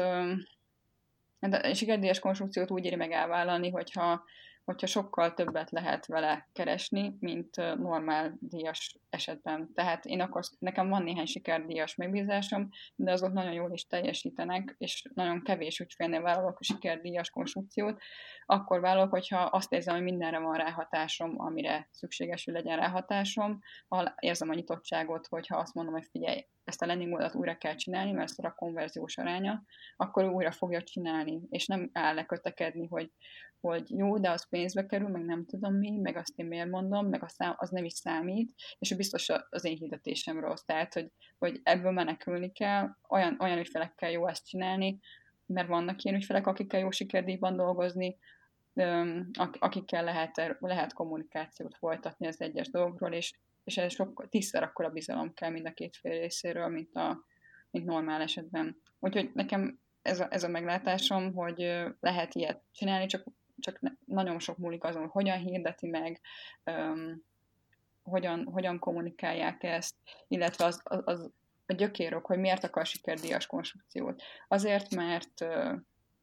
a sikerdíjas konstrukciót úgy éri meg elvállalni, hogyha hogyha sokkal többet lehet vele keresni, mint normál díjas esetben. Tehát én akkor, nekem van néhány sikerdíjas megbízásom, de azok nagyon jól is teljesítenek, és nagyon kevés ügyfélnél vállalok a sikerdíjas konstrukciót, akkor vállalok, hogyha azt érzem, hogy mindenre van ráhatásom, amire szükséges, hogy legyen ráhatásom, ha érzem a nyitottságot, hogyha azt mondom, hogy figyelj, ezt a landing oldalt újra kell csinálni, mert ez a konverziós aránya, akkor újra fogja csinálni, és nem áll lekötekedni, hogy hogy jó, de az pénzbe kerül, meg nem tudom mi, meg azt én miért mondom, meg az, az nem is számít, és biztos az én hirdetésem rossz. Tehát, hogy, hogy ebből menekülni kell, olyan, olyan ügyfelekkel jó ezt csinálni, mert vannak ilyen ügyfelek, akikkel jó sikerdíjban dolgozni, akikkel lehet, lehet kommunikációt folytatni az egyes dolgokról, és, és ez sokkal tízszer akkora bizalom kell mind a két fél részéről, mint, a, mint normál esetben. Úgyhogy nekem ez a, ez a meglátásom, hogy lehet ilyet csinálni, csak csak nagyon sok múlik azon, hogy hogyan hirdeti meg, um, hogyan, hogyan kommunikálják ezt, illetve az, az, az a gyökérok, hogy miért akar sikerdíjas konstrukciót. Azért, mert,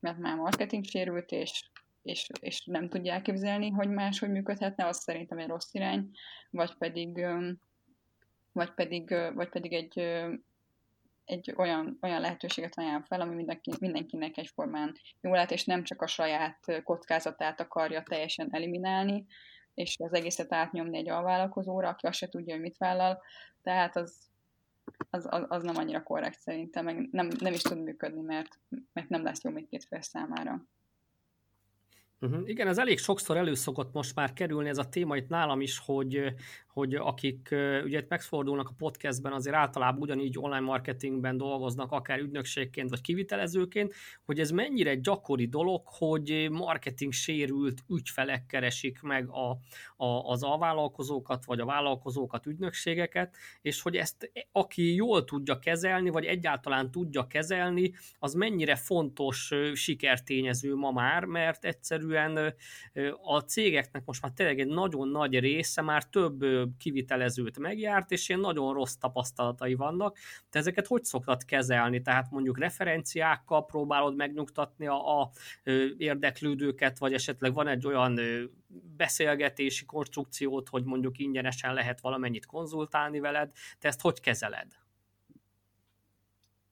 mert már marketing sérült, és, és, és nem tudja elképzelni, hogy máshogy működhetne, az szerintem egy rossz irány, vagy pedig, vagy pedig, vagy pedig egy egy olyan, olyan lehetőséget ajánl fel, ami mindenki, mindenkinek egyformán jó lát, és nem csak a saját kockázatát akarja teljesen eliminálni, és az egészet átnyomni egy alvállalkozóra, aki azt se tudja, hogy mit vállal, tehát az, az, az, az nem annyira korrekt szerintem, meg nem, nem is tud működni, mert, mert nem lesz jó mindkét fél számára. Uh-huh. Igen, ez elég sokszor előszokott most már kerülni ez a téma itt nálam is, hogy, hogy akik ugye megfordulnak a podcastben, azért általában ugyanígy online marketingben dolgoznak, akár ügynökségként vagy kivitelezőként, hogy ez mennyire gyakori dolog, hogy marketing sérült ügyfelek keresik meg a, a, az alvállalkozókat, vagy a vállalkozókat, ügynökségeket, és hogy ezt aki jól tudja kezelni, vagy egyáltalán tudja kezelni, az mennyire fontos sikertényező ma már, mert egyszerűen a cégeknek most már tényleg egy nagyon nagy része már több kivitelezőt megjárt, és ilyen nagyon rossz tapasztalatai vannak. Te ezeket hogy szoktad kezelni? Tehát mondjuk referenciákkal próbálod megnyugtatni a, a érdeklődőket, vagy esetleg van egy olyan beszélgetési konstrukciót, hogy mondjuk ingyenesen lehet valamennyit konzultálni veled. Te ezt hogy kezeled?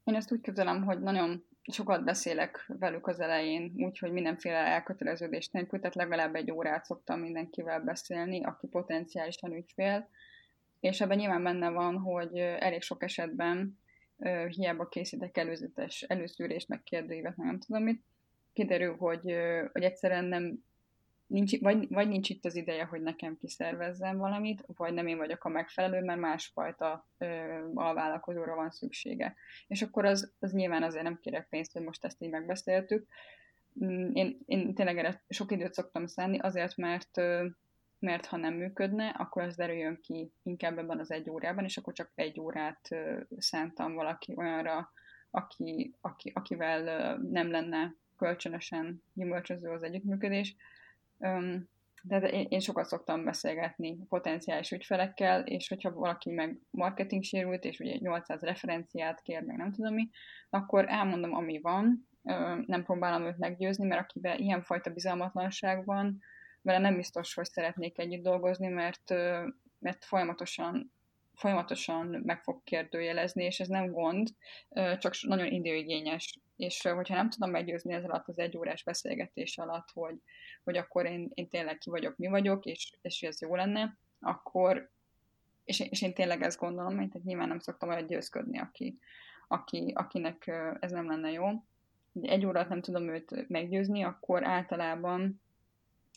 Én ezt úgy kezelem, hogy nagyon sokat beszélek velük az elején, úgyhogy mindenféle elköteleződést nélkül, tehát legalább egy órát szoktam mindenkivel beszélni, aki potenciálisan ügyfél, és ebben nyilván benne van, hogy elég sok esetben hiába készítek előzetes előszűrést, meg kérdőívet, nem tudom mit, kiderül, hogy, hogy egyszerűen nem, nincs, vagy, vagy nincs itt az ideje, hogy nekem kiszervezzem valamit, vagy nem én vagyok a megfelelő, mert másfajta ö, alvállalkozóra van szüksége. És akkor az, az nyilván azért nem kérek pénzt, hogy most ezt így megbeszéltük. Mm, én, én tényleg erre sok időt szoktam szánni, azért, mert ö, mert ha nem működne, akkor az derüljön ki inkább ebben az egy órában, és akkor csak egy órát ö, szántam valaki olyanra, aki, aki, akivel ö, nem lenne kölcsönösen gyümölcsöző az együttműködés. De én sokat szoktam beszélgetni potenciális ügyfelekkel, és hogyha valaki meg marketing sérült, és ugye 800 referenciát kér, meg nem tudom mi, akkor elmondom, ami van, nem próbálom őt meggyőzni, mert akivel ilyenfajta bizalmatlanság van, vele nem biztos, hogy szeretnék együtt dolgozni, mert, mert folyamatosan folyamatosan meg fog kérdőjelezni, és ez nem gond, csak nagyon időigényes. És hogyha nem tudom meggyőzni ez alatt az egy órás beszélgetés alatt, hogy, hogy akkor én, én tényleg ki vagyok, mi vagyok, és, és ez jó lenne, akkor, és, és én tényleg ezt gondolom, mert tehát nyilván nem szoktam olyan győzködni, aki, aki, akinek ez nem lenne jó. Egy órát nem tudom őt meggyőzni, akkor általában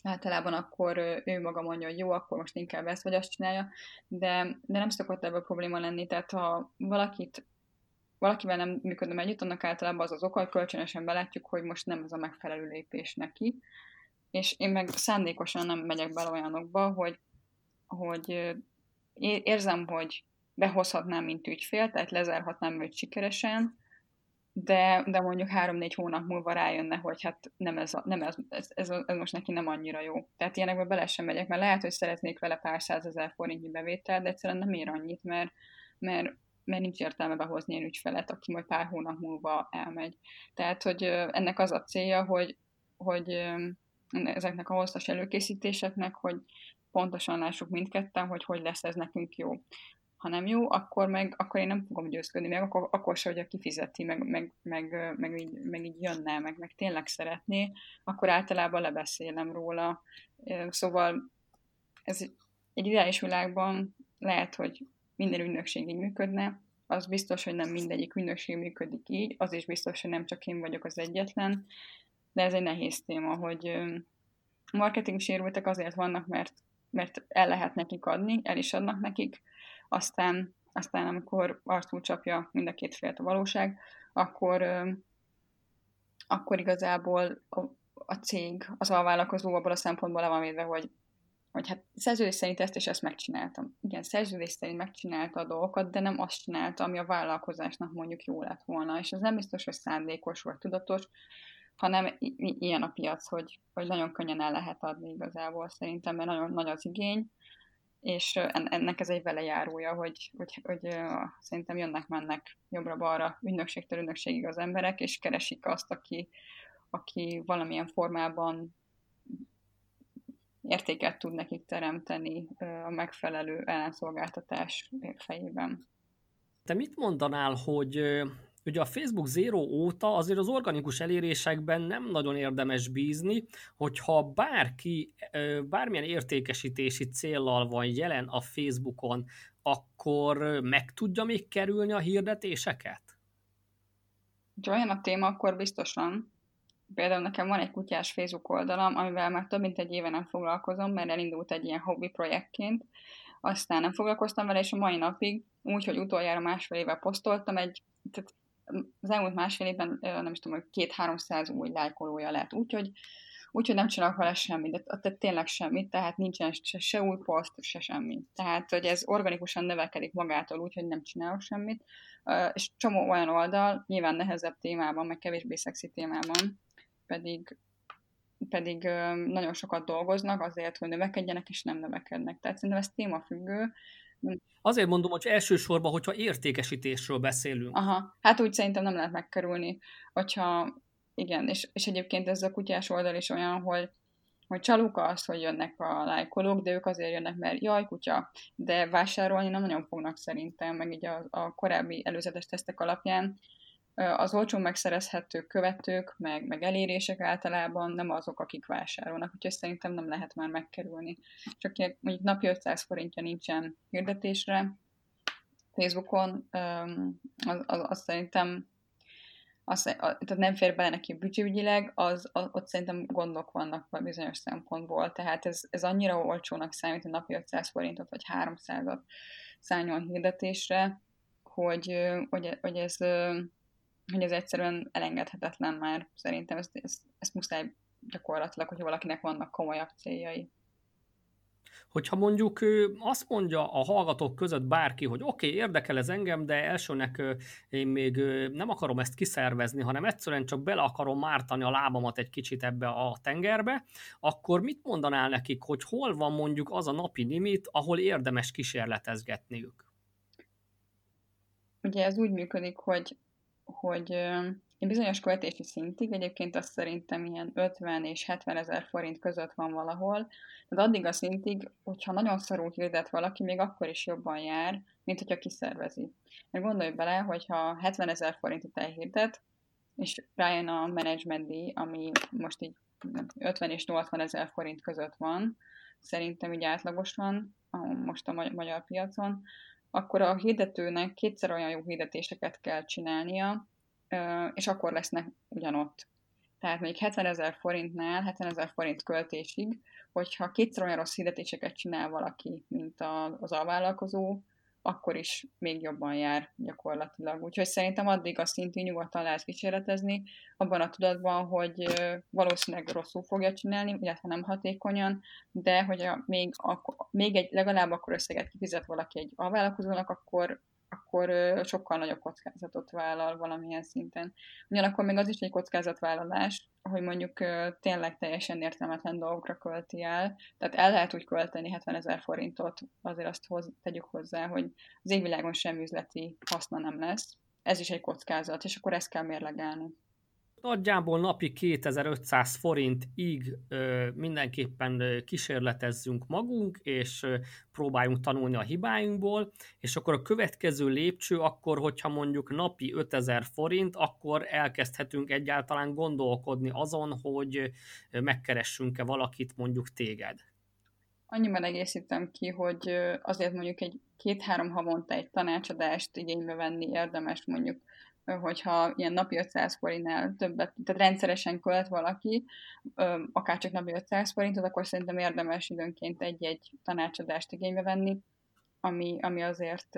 általában akkor ő maga mondja, hogy jó, akkor most inkább ezt vagy azt csinálja, de, de nem szokott ebből probléma lenni, tehát ha valakit valakivel nem működöm együtt, annak általában az az oka, hogy kölcsönösen belátjuk, hogy most nem ez a megfelelő lépés neki, és én meg szándékosan nem megyek bele olyanokba, hogy, hogy érzem, hogy behozhatnám, mint ügyfél, tehát lezárhatnám őt sikeresen, de, de mondjuk három-négy hónap múlva rájönne, hogy hát nem, ez, a, nem ez, ez, ez, ez, most neki nem annyira jó. Tehát ilyenekbe bele sem megyek, mert lehet, hogy szeretnék vele pár százezer forintnyi bevétel, de egyszerűen nem ér annyit, mert, mert, mert nincs értelme behozni egy ügyfelet, aki majd pár hónap múlva elmegy. Tehát, hogy ennek az a célja, hogy, hogy ezeknek a hosszas előkészítéseknek, hogy pontosan lássuk mindketten, hogy hogy lesz ez nekünk jó ha nem jó, akkor meg akkor én nem fogom győzködni, meg akkor, akkor se, hogy kifizeti, meg, meg, meg, meg, így, meg így jönne, meg, meg tényleg szeretné, akkor általában lebeszélem róla. Szóval ez egy ideális világban lehet, hogy minden ügynökség így működne, az biztos, hogy nem mindegyik ügynökség működik így, az is biztos, hogy nem csak én vagyok az egyetlen, de ez egy nehéz téma, hogy marketing sérültek azért vannak, mert, mert el lehet nekik adni, el is adnak nekik, aztán, aztán amikor arcul csapja mind a két félt a valóság, akkor, akkor igazából a, a cég, az alvállalkozó abból a szempontból le van védve, hogy, hogy hát szerződés szerint ezt és ezt megcsináltam. Igen, szerződés szerint megcsinálta a dolgokat, de nem azt csinálta, ami a vállalkozásnak mondjuk jó lett volna. És ez nem biztos, hogy szándékos vagy tudatos, hanem i- ilyen a piac, hogy, hogy nagyon könnyen el lehet adni igazából szerintem, mert nagyon nagy az igény, és ennek ez egy velejárója, hogy, hogy, hogy, szerintem jönnek-mennek jobbra-balra ügynökségtől ügynökségig az emberek, és keresik azt, aki, aki valamilyen formában értéket tud nekik teremteni a megfelelő ellenszolgáltatás fejében. Te mit mondanál, hogy Ugye a Facebook Zero óta azért az organikus elérésekben nem nagyon érdemes bízni, hogyha bárki bármilyen értékesítési céllal van jelen a Facebookon, akkor meg tudja még kerülni a hirdetéseket? Ha olyan a téma, akkor biztosan. Például nekem van egy kutyás Facebook oldalam, amivel már több mint egy éve nem foglalkozom, mert elindult egy ilyen hobby projektként. Aztán nem foglalkoztam vele, és a mai napig, úgy, hogy utoljára másfél éve posztoltam, egy, tehát az elmúlt másfél évben nem is tudom, hogy két-háromszáz új lájkolója lett, úgyhogy úgyhogy nem csinálok vele semmit, de, de tényleg semmit, tehát nincsen se, se új poszt, se semmi. Tehát, hogy ez organikusan növekedik magától, úgyhogy nem csinálok semmit. És csomó olyan oldal, nyilván nehezebb témában, meg kevésbé szexi témában, pedig, pedig nagyon sokat dolgoznak azért, hogy növekedjenek, és nem növekednek. Tehát szerintem ez témafüggő, Azért mondom, hogy elsősorban, hogyha értékesítésről beszélünk. Aha, hát úgy szerintem nem lehet megkerülni, hogyha igen, és, és egyébként ez a kutyás oldal is olyan, hogy hogy csaluk az, hogy jönnek a lájkolók, de ők azért jönnek, mert jaj, kutya, de vásárolni nem nagyon fognak szerintem, meg így a, a korábbi előzetes tesztek alapján az olcsón megszerezhető követők, meg, meg elérések általában nem azok, akik vásárolnak, úgyhogy szerintem nem lehet már megkerülni. Csak mondjuk napi 500 forintja nincsen hirdetésre, Facebookon, az, az, az szerintem az, tehát nem fér bele neki büdzséügyileg, az, az, ott szerintem gondok vannak bizonyos szempontból. Tehát ez, ez annyira olcsónak számít, hogy napi 500 forintot vagy 300-at szálljon hirdetésre, hogy, hogy, hogy, ez, hogy ez egyszerűen elengedhetetlen már. Szerintem ezt, ezt, ezt muszáj gyakorlatilag, hogy valakinek vannak komolyabb céljai hogyha mondjuk azt mondja a hallgatók között bárki, hogy oké, okay, érdekel ez engem, de elsőnek én még nem akarom ezt kiszervezni, hanem egyszerűen csak bele akarom mártani a lábamat egy kicsit ebbe a tengerbe, akkor mit mondanál nekik, hogy hol van mondjuk az a napi limit, ahol érdemes kísérletezgetniük? Ugye ez úgy működik, hogy, hogy egy bizonyos költési szintig, egyébként azt szerintem ilyen 50 és 70 ezer forint között van valahol, tehát addig a szintig, hogyha nagyon szarul hirdet valaki, még akkor is jobban jár, mint hogyha kiszervezi. Mert gondolj bele, hogyha 70 ezer forintot elhirdet, és rájön a management díj, ami most így 50 és 80 ezer forint között van, szerintem így átlagosan, most a magyar piacon, akkor a hirdetőnek kétszer olyan jó hirdetéseket kell csinálnia, és akkor lesznek ugyanott. Tehát mondjuk 70 ezer forintnál, 70 ezer forint költésig, hogyha kétszer olyan rossz hirdetéseket csinál valaki, mint az alvállalkozó, akkor is még jobban jár gyakorlatilag. Úgyhogy szerintem addig a szintű nyugodtan lehet kísérletezni, abban a tudatban, hogy valószínűleg rosszul fogja csinálni, illetve nem hatékonyan, de hogy a, még, a, még egy legalább akkor összeget kifizet valaki egy alvállalkozónak, akkor akkor sokkal nagyobb kockázatot vállal valamilyen szinten. Ugyanakkor még az is egy kockázatvállalás, hogy mondjuk tényleg teljesen értelmetlen dolgokra költi el, tehát el lehet úgy költeni 70 ezer forintot, azért azt hoz, tegyük hozzá, hogy az égvilágon sem üzleti haszna nem lesz. Ez is egy kockázat, és akkor ezt kell mérlegelni nagyjából napi 2500 forintig ö, mindenképpen kísérletezzünk magunk, és ö, próbáljunk tanulni a hibáinkból, és akkor a következő lépcső, akkor, hogyha mondjuk napi 5000 forint, akkor elkezdhetünk egyáltalán gondolkodni azon, hogy megkeressünk-e valakit, mondjuk téged. Annyiban egészítem ki, hogy azért mondjuk egy két-három havonta egy tanácsadást igénybe venni érdemes mondjuk hogyha ilyen napi 500 forintnál többet, tehát rendszeresen költ valaki, akár csak napi 500 forintot, akkor szerintem érdemes időnként egy-egy tanácsadást igénybe venni, ami, ami azért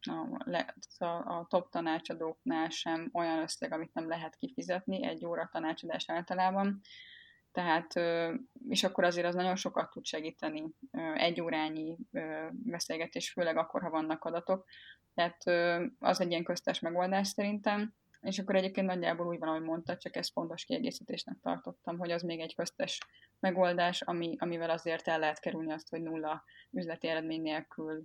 a, a, a top tanácsadóknál sem olyan összeg, amit nem lehet kifizetni, egy óra tanácsadás általában. Tehát, és akkor azért az nagyon sokat tud segíteni egy órányi beszélgetés, főleg akkor, ha vannak adatok. Tehát az egy ilyen köztes megoldás szerintem, és akkor egyébként nagyjából úgy van, ahogy mondta, csak ezt fontos kiegészítésnek tartottam, hogy az még egy köztes megoldás, ami, amivel azért el lehet kerülni azt, hogy nulla üzleti eredmény nélkül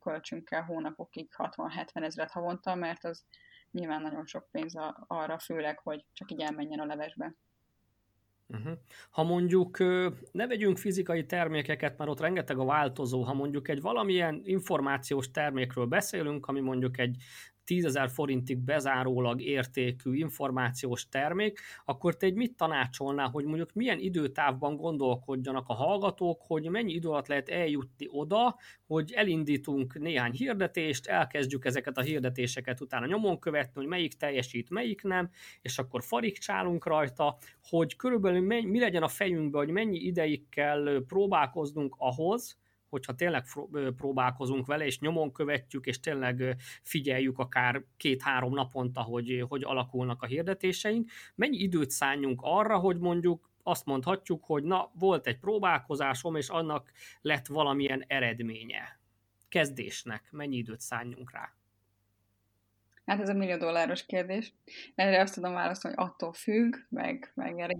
költsünk el hónapokig 60-70 ezeret havonta, mert az nyilván nagyon sok pénz arra, főleg, hogy csak így elmenjen a levesbe. Uh-huh. Ha mondjuk ne vegyünk fizikai termékeket, mert ott rengeteg a változó, ha mondjuk egy valamilyen információs termékről beszélünk, ami mondjuk egy 10 ezer forintig bezárólag értékű információs termék, akkor te egy mit tanácsolnál, hogy mondjuk milyen időtávban gondolkodjanak a hallgatók, hogy mennyi idő alatt lehet eljutni oda, hogy elindítunk néhány hirdetést, elkezdjük ezeket a hirdetéseket utána nyomon követni, hogy melyik teljesít, melyik nem, és akkor farigcsálunk rajta, hogy körülbelül mi legyen a fejünkben, hogy mennyi ideig kell próbálkoznunk ahhoz, hogyha tényleg próbálkozunk vele, és nyomon követjük, és tényleg figyeljük akár két-három naponta, hogy hogy alakulnak a hirdetéseink, mennyi időt szálljunk arra, hogy mondjuk azt mondhatjuk, hogy na, volt egy próbálkozásom, és annak lett valamilyen eredménye. Kezdésnek mennyi időt szálljunk rá? Hát ez a millió dolláros kérdés. Erre azt tudom válaszolni, hogy attól függ, meg, meg erre.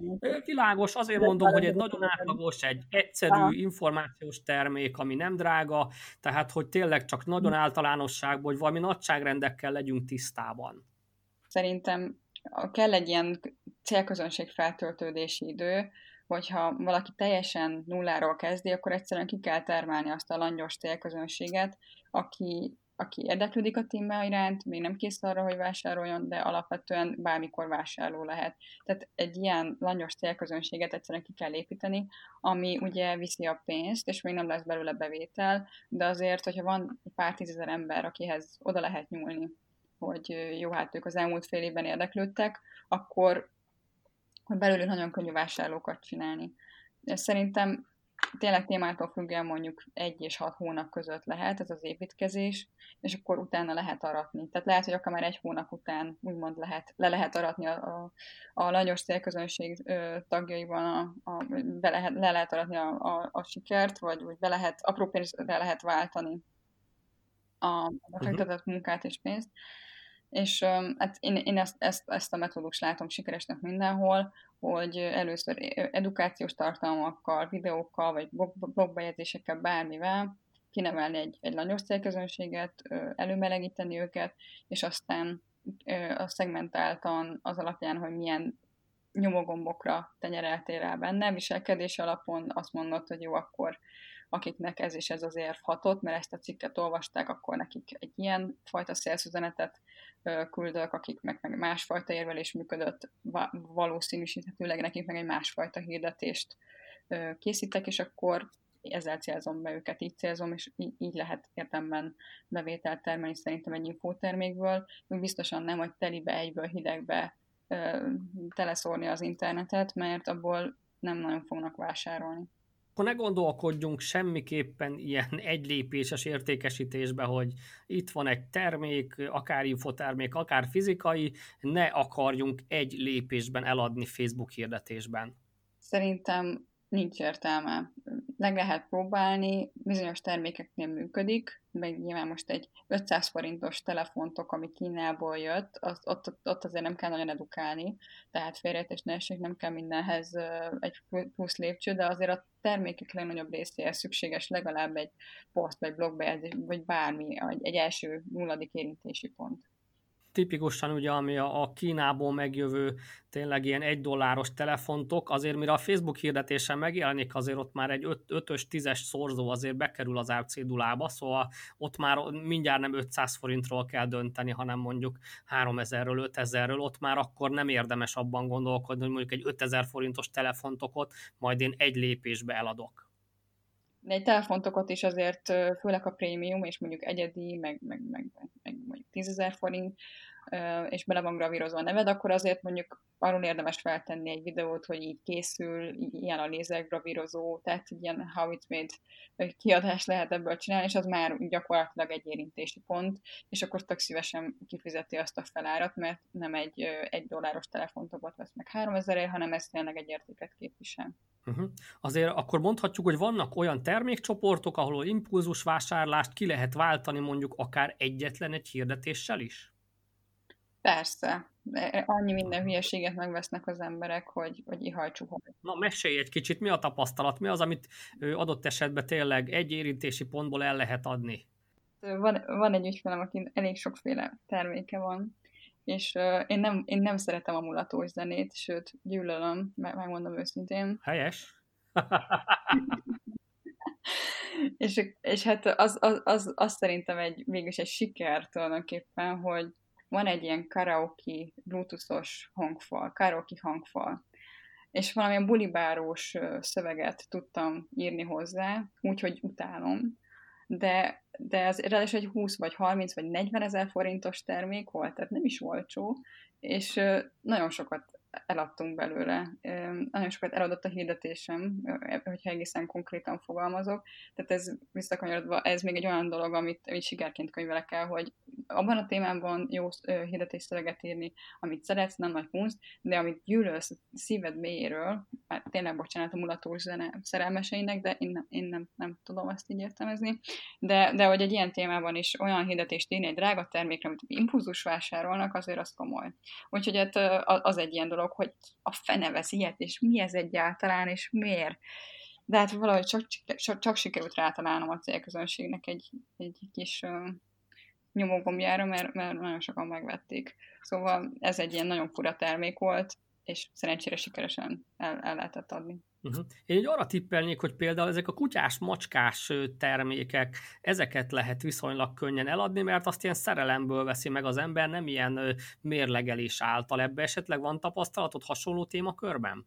Világos, azért mondom, hogy egy nagyon átlagos, egy egyszerű Aha. információs termék, ami nem drága, tehát hogy tényleg csak nagyon általánosságban, hogy valami nagyságrendekkel legyünk tisztában. Szerintem kell egy ilyen célközönség feltöltődési idő, hogyha valaki teljesen nulláról kezdi, akkor egyszerűen ki kell termelni azt a langyos célközönséget, aki aki érdeklődik a téma iránt, még nem kész arra, hogy vásároljon, de alapvetően bármikor vásárló lehet. Tehát egy ilyen langyos célközönséget egyszerűen ki kell építeni, ami ugye viszi a pénzt, és még nem lesz belőle bevétel, de azért, hogyha van pár tízezer ember, akihez oda lehet nyúlni, hogy jó, hát ők az elmúlt fél évben érdeklődtek, akkor, belőlük nagyon könnyű vásárlókat csinálni. Szerintem tényleg témától függően mondjuk egy és hat hónap között lehet ez az építkezés, és akkor utána lehet aratni. Tehát lehet, hogy akár már egy hónap után úgymond lehet, le lehet aratni a, a, a lanyos célközönség tagjaiban, a, a, be lehet, le lehet aratni a, a, a sikert, vagy, vagy be lehet, apró pénzre lehet váltani a befektetett uh-huh. munkát és pénzt. És hát én, én ezt, ezt, ezt a metódus látom sikeresnek mindenhol, hogy először edukációs tartalmakkal, videókkal, vagy blogbejegyzésekkel, bármivel kinevelni egy, egy nagyobb célközönséget, előmelegíteni őket, és aztán a szegmentáltan az alapján, hogy milyen nyomogombokra tenyereltél rá benne, viselkedés alapon azt mondod, hogy jó, akkor akiknek ez és ez az érv hatott, mert ezt a cikket olvasták, akkor nekik egy ilyen fajta szélszüzenetet küldök, akik meg, meg másfajta érvelés működött, valószínűsíthetőleg nekik meg egy másfajta hirdetést készítek, és akkor ezzel célzom be őket, így célzom, és így, így lehet értemben bevételt termelni szerintem egy infótermékből, biztosan nem, hogy telibe, egyből, hidegbe teleszórni az internetet, mert abból nem nagyon fognak vásárolni akkor ne gondolkodjunk semmiképpen ilyen egylépéses értékesítésbe, hogy itt van egy termék, akár infotermék, akár fizikai, ne akarjunk egy lépésben eladni Facebook hirdetésben. Szerintem nincs értelme. Meg lehet próbálni, bizonyos termékeknél működik, meg nyilván most egy 500 forintos telefontok, ami Kínából jött, az, ott, ott, azért nem kell nagyon edukálni, tehát félrejtés ne nem kell mindenhez egy plusz lépcső, de azért a termékek legnagyobb részéhez szükséges legalább egy poszt, vagy blogbejegyzés, vagy bármi, egy első nulladik érintési pont tipikusan ugye, ami a, Kínából megjövő tényleg ilyen egy dolláros telefontok, azért mire a Facebook hirdetésen megjelenik, azért ott már egy 5-ös, 10-es szorzó azért bekerül az árcédulába, szóval ott már mindjárt nem 500 forintról kell dönteni, hanem mondjuk 3000-ről, 5000-ről, ott már akkor nem érdemes abban gondolkodni, hogy mondjuk egy 5000 forintos telefontokot majd én egy lépésbe eladok. De egy telefontokot is azért, főleg a prémium, és mondjuk egyedi, meg, meg, meg, meg mondjuk 10 forint, és bele van gravírozva a neved, akkor azért mondjuk arról érdemes feltenni egy videót, hogy így készül, ilyen a lézek gravírozó, tehát ilyen how it's made kiadást lehet ebből csinálni, és az már gyakorlatilag egy érintési pont, és akkor tök szívesen kifizeti azt a felárat, mert nem egy egy dolláros telefontokot vesz meg 3000 hanem ez tényleg egy értéket képvisel. Uh-huh. Azért akkor mondhatjuk, hogy vannak olyan termékcsoportok, ahol impulzus vásárlást ki lehet váltani mondjuk akár egyetlen egy hirdetéssel is? Persze. Annyi minden hülyeséget megvesznek az emberek, hogy, hogy ihajcsuk. Na, mesélj egy kicsit, mi a tapasztalat? Mi az, amit adott esetben tényleg egy érintési pontból el lehet adni? Van, van egy ügyfelem, aki elég sokféle terméke van, és uh, én, nem, én nem szeretem a mulatós zenét, sőt, gyűlölöm, meg, megmondom őszintén. Helyes. és, és hát az, az, az, az szerintem egy, mégis egy siker tulajdonképpen, hogy van egy ilyen karaoke, bluetoothos hangfal, karaoke hangfal, és valamilyen bulibárós szöveget tudtam írni hozzá, úgyhogy utálom, de, de ez ráadásul egy 20 vagy 30 vagy 40 ezer forintos termék volt, tehát nem is olcsó, és nagyon sokat eladtunk belőle. Nagyon sokat eladott a hirdetésem, hogyha egészen konkrétan fogalmazok. Tehát ez visszakanyarodva, ez még egy olyan dolog, amit, amit sikerként könyvelek el, hogy abban a témában jó hirdetés szöveget írni, amit szeretsz, nem nagy kunst, de amit gyűlölsz szíved mélyéről, hát tényleg bocsánat a mulatós zene szerelmeseinek, de én, nem, én nem, nem tudom ezt így értelmezni, de, de hogy egy ilyen témában is olyan hirdetést írni egy drága termékre, amit impulzus vásárolnak, azért az komoly. Úgyhogy hát az egy ilyen dolog, hogy a fene vesz ilyet, és mi ez egyáltalán, és miért. De hát valahogy csak, csak, csak sikerült rátalálnom a célközönségnek egy, egy kis nyomógombjára, mert, mert nagyon sokan megvették. Szóval ez egy ilyen nagyon fura termék volt, és szerencsére sikeresen el, el lehetett adni. Uh-huh. Én egy arra tippelnék, hogy például ezek a kutyás, macskás termékek, ezeket lehet viszonylag könnyen eladni, mert azt ilyen szerelemből veszi meg az ember, nem ilyen mérlegelés által. Ebbe esetleg van tapasztalatod hasonló témakörben?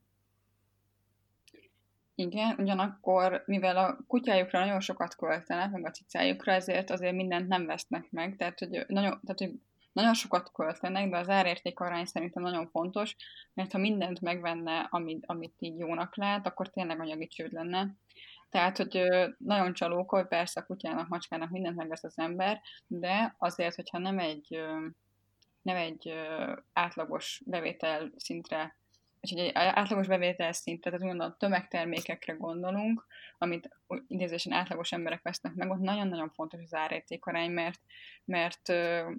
Igen, ugyanakkor, mivel a kutyájukra nagyon sokat költenek, meg a cicájukra, ezért azért mindent nem vesznek meg, tehát hogy, nagyon, tehát, hogy nagyon sokat költenek, de az árérték arány szerintem nagyon fontos, mert ha mindent megvenne, amit, amit így jónak lát, akkor tényleg anyagi csőd lenne. Tehát, hogy nagyon csalókol, persze a kutyának, macskának mindent megvesz az ember, de azért, hogyha nem egy, nem egy átlagos bevétel szintre és egy átlagos bevétel szintre, tehát úgymond a tömegtermékekre gondolunk, amit idézésen átlagos emberek vesznek meg, ott nagyon-nagyon fontos az árértékarány, mert, mert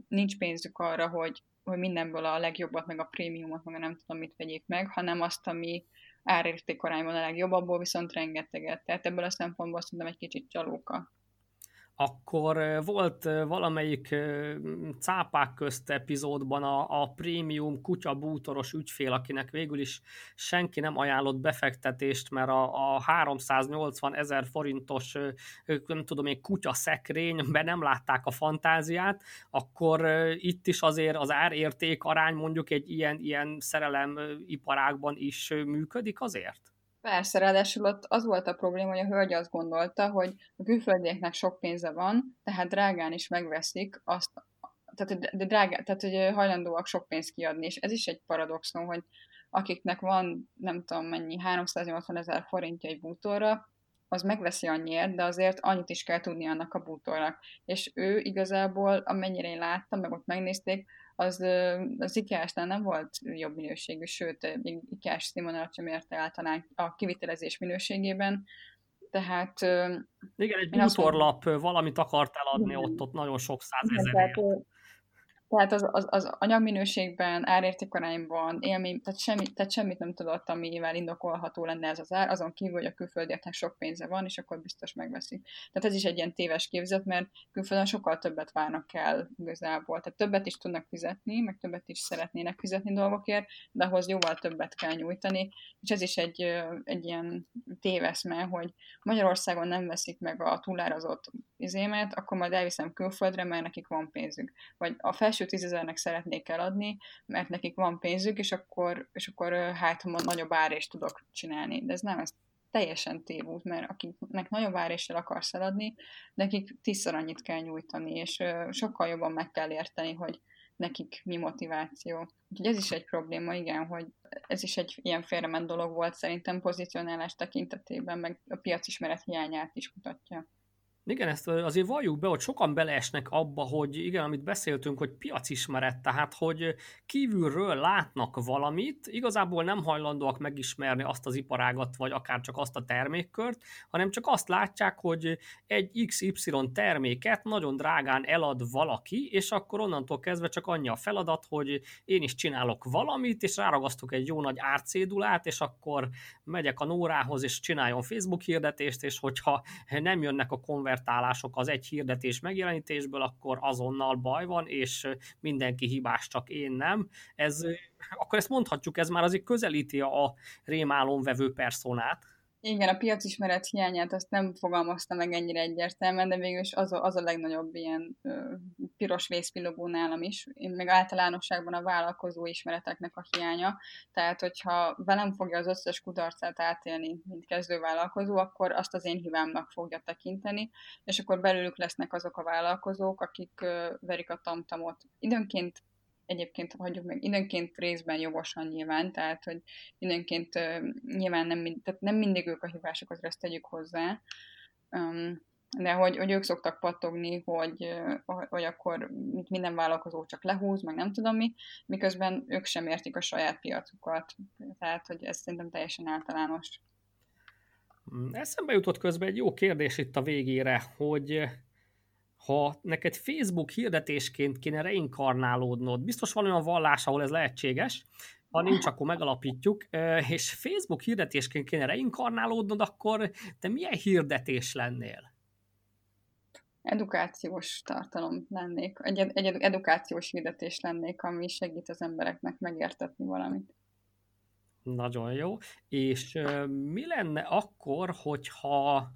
nincs pénzük arra, hogy, hogy mindenből a legjobbat, meg a prémiumot, meg nem tudom mit vegyék meg, hanem azt, ami árértékarányban a legjobb, abból viszont rengeteget. Tehát ebből a szempontból szerintem egy kicsit csalóka akkor volt valamelyik cápák közt epizódban a, a prémium kutya bútoros ügyfél, akinek végül is senki nem ajánlott befektetést, mert a, a 380 ezer forintos, nem tudom én, kutya szekrényben nem látták a fantáziát, akkor itt is azért az árérték arány mondjuk egy ilyen, ilyen szerelem iparágban is működik azért? Persze, ráadásul ott az volt a probléma, hogy a hölgy azt gondolta, hogy a külföldieknek sok pénze van, tehát drágán is megveszik azt, tehát, de drágá, tehát hogy hajlandóak sok pénzt kiadni, és ez is egy paradoxon, hogy akiknek van, nem tudom mennyi, 380 ezer forintja egy bútorra, az megveszi annyiért, de azért annyit is kell tudni annak a bútornak. És ő igazából, amennyire én láttam, meg ott megnézték, az, az ikea nem volt jobb minőségű, sőt, még IKEA-s színvonalat sem érte általán a kivitelezés minőségében, tehát... Igen, egy bútorlap, valamit akart eladni ott, ott nagyon sok százezerért. Tehát az, az, az anyagminőségben, árértékarányban, élmény, tehát, semmi, tehát semmit nem tudott, amivel indokolható lenne ez az ár, azon kívül, hogy a külföldieknek sok pénze van, és akkor biztos megveszik. Tehát ez is egy ilyen téves képzet, mert külföldön sokkal többet várnak el igazából. Tehát többet is tudnak fizetni, meg többet is szeretnének fizetni dolgokért, de ahhoz jóval többet kell nyújtani. És ez is egy, egy ilyen téveszme, hogy Magyarországon nem veszik meg a túlárazott izémet, akkor majd elviszem külföldre, mert nekik van pénzük. Vagy a felső tízezernek szeretnék eladni, mert nekik van pénzük, és akkor, és akkor hát nagyobb árést tudok csinálni. De ez nem, ez teljesen tévút, mert akiknek nagyobb áréssel akarsz eladni, nekik tízszer annyit kell nyújtani, és sokkal jobban meg kell érteni, hogy nekik mi motiváció. Úgyhogy ez is egy probléma, igen, hogy ez is egy ilyen félrement dolog volt szerintem pozicionálás tekintetében, meg a piacismeret hiányát is mutatja. Igen, ezt azért valljuk be, hogy sokan beleesnek abba, hogy igen, amit beszéltünk, hogy piacismeret, tehát hogy kívülről látnak valamit, igazából nem hajlandóak megismerni azt az iparágat, vagy akár csak azt a termékkört, hanem csak azt látják, hogy egy XY terméket nagyon drágán elad valaki, és akkor onnantól kezdve csak annyi a feladat, hogy én is csinálok valamit, és ráragasztok egy jó nagy árcédulát, és akkor megyek a Nórához, és csináljon Facebook hirdetést, és hogyha nem jönnek a konver konvertálások az egy hirdetés megjelenítésből, akkor azonnal baj van, és mindenki hibás, csak én nem. Ez, akkor ezt mondhatjuk, ez már azért közelíti a rémálomvevő personát. Igen, a piacismeret hiányát azt nem fogalmazta meg ennyire egyértelműen, de végül is az a, az a legnagyobb ilyen ö, piros vészpillogó nálam is, meg általánosságban a vállalkozó ismereteknek a hiánya. Tehát, hogyha velem fogja az összes kudarcát átélni, mint kezdővállalkozó, akkor azt az én hibámnak fogja tekinteni, és akkor belőlük lesznek azok a vállalkozók, akik ö, verik a tamtamot. Időnként egyébként hagyjuk meg időnként részben jogosan nyilván, tehát hogy időnként nyilván nem, tehát nem mindig ők a hibások, azért ezt tegyük hozzá, de hogy, hogy ők szoktak pattogni, hogy, hogy akkor minden vállalkozó csak lehúz, meg nem tudom mi, miközben ők sem értik a saját piacukat. Tehát, hogy ez szerintem teljesen általános. Eszembe jutott közben egy jó kérdés itt a végére, hogy ha neked Facebook hirdetésként kéne reinkarnálódnod, biztos van olyan vallás, ahol ez lehetséges, ha nincs, akkor megalapítjuk, és Facebook hirdetésként kéne reinkarnálódnod, akkor te milyen hirdetés lennél? Edukációs tartalom lennék, egy, egy edukációs hirdetés lennék, ami segít az embereknek megértetni valamit. Nagyon jó. És mi lenne akkor, hogyha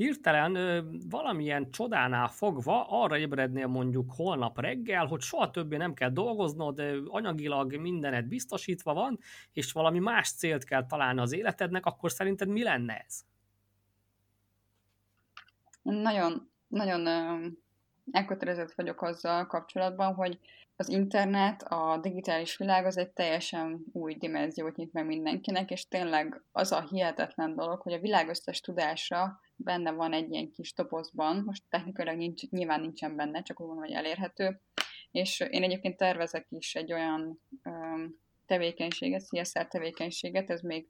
hirtelen valamilyen csodánál fogva arra ébrednél mondjuk holnap reggel, hogy soha többé nem kell dolgoznod, anyagilag mindened biztosítva van, és valami más célt kell találni az életednek, akkor szerinted mi lenne ez? Nagyon, nagyon elkötelezett vagyok azzal kapcsolatban, hogy az internet, a digitális világ az egy teljesen új dimenziót nyit meg mindenkinek, és tényleg az a hihetetlen dolog, hogy a világ összes tudása benne van egy ilyen kis topozban, most technikailag nincs, nyilván nincsen benne, csak úgy mondom, hogy elérhető, és én egyébként tervezek is egy olyan um, tevékenységet, CSR tevékenységet, ez még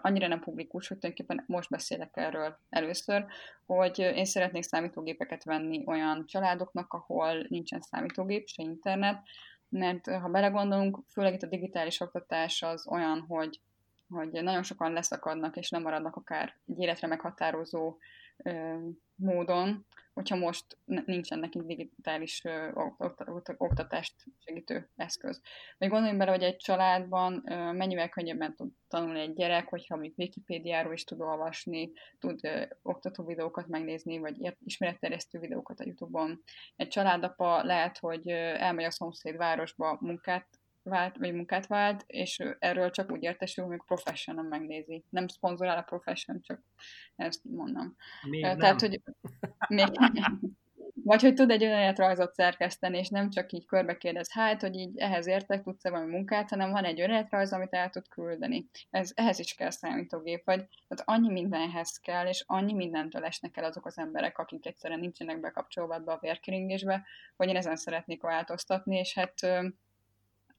annyira nem publikus, hogy tulajdonképpen most beszélek erről először, hogy én szeretnék számítógépeket venni olyan családoknak, ahol nincsen számítógép, se internet, mert ha belegondolunk, főleg itt a digitális oktatás az olyan, hogy, hogy nagyon sokan leszakadnak, és nem maradnak akár egy életre meghatározó módon, hogyha most nincsen nekik digitális oktatást segítő eszköz. Vagy gondoljunk bele, hogy egy családban mennyivel könnyebben tud tanulni egy gyerek, hogyha még Wikipédiáról is tud olvasni, tud oktató videókat megnézni, vagy ismeretterjesztő videókat a Youtube-on. Egy családapa lehet, hogy elmegy a szomszéd városba munkát vált, vagy munkát vált, és erről csak úgy értesül, hogy professional megnézi. Nem szponzorál a profession, csak ezt mondom. Még Tehát, nem. hogy még vagy hogy tud egy önéletrajzot szerkeszteni, és nem csak így körbe kérdez, hát, hogy így ehhez értek, tudsz-e valami munkát, hanem van egy önéletrajz, amit el tud küldeni. Ez, ehhez is kell számítógép, vagy tehát annyi mindenhez kell, és annyi mindentől esnek el azok az emberek, akik egyszerűen nincsenek bekapcsolva a vérkeringésbe, hogy én ezen szeretnék változtatni, és hát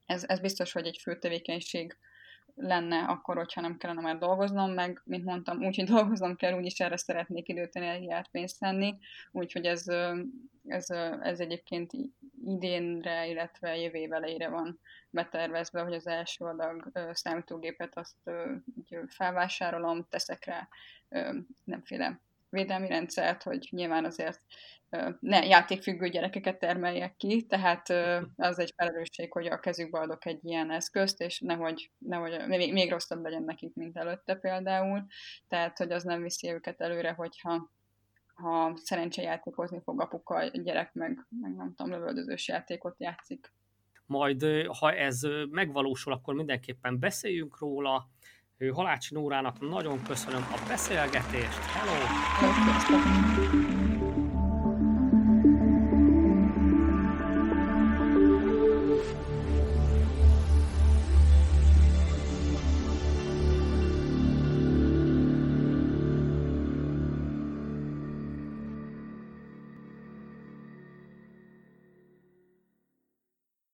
ez, ez biztos, hogy egy fő tevékenység lenne akkor, hogyha nem kellene már dolgoznom, meg, mint mondtam, úgy, hogy dolgoznom kell, úgyis erre szeretnék időt, energiát, pénzt tenni, úgyhogy ez, ez, ez egyébként idénre, illetve jövő év elejére van betervezve, hogy az első adag számítógépet azt felvásárolom, teszek rá nemféle védelmi rendszert, hogy nyilván azért ne játékfüggő gyerekeket termeljek ki, tehát az egy felelősség, hogy a kezükbe adok egy ilyen eszközt, és nehogy, nehogy még, még rosszabb legyen nekik, mint előtte például, tehát hogy az nem viszi őket előre, hogyha ha szerencsejátékozni fog apuka, a gyerek meg, meg nem tudom, lövöldözős játékot játszik. Majd, ha ez megvalósul, akkor mindenképpen beszéljünk róla. Halácsi Nórának nagyon köszönöm a beszélgetést. Hello! Hello.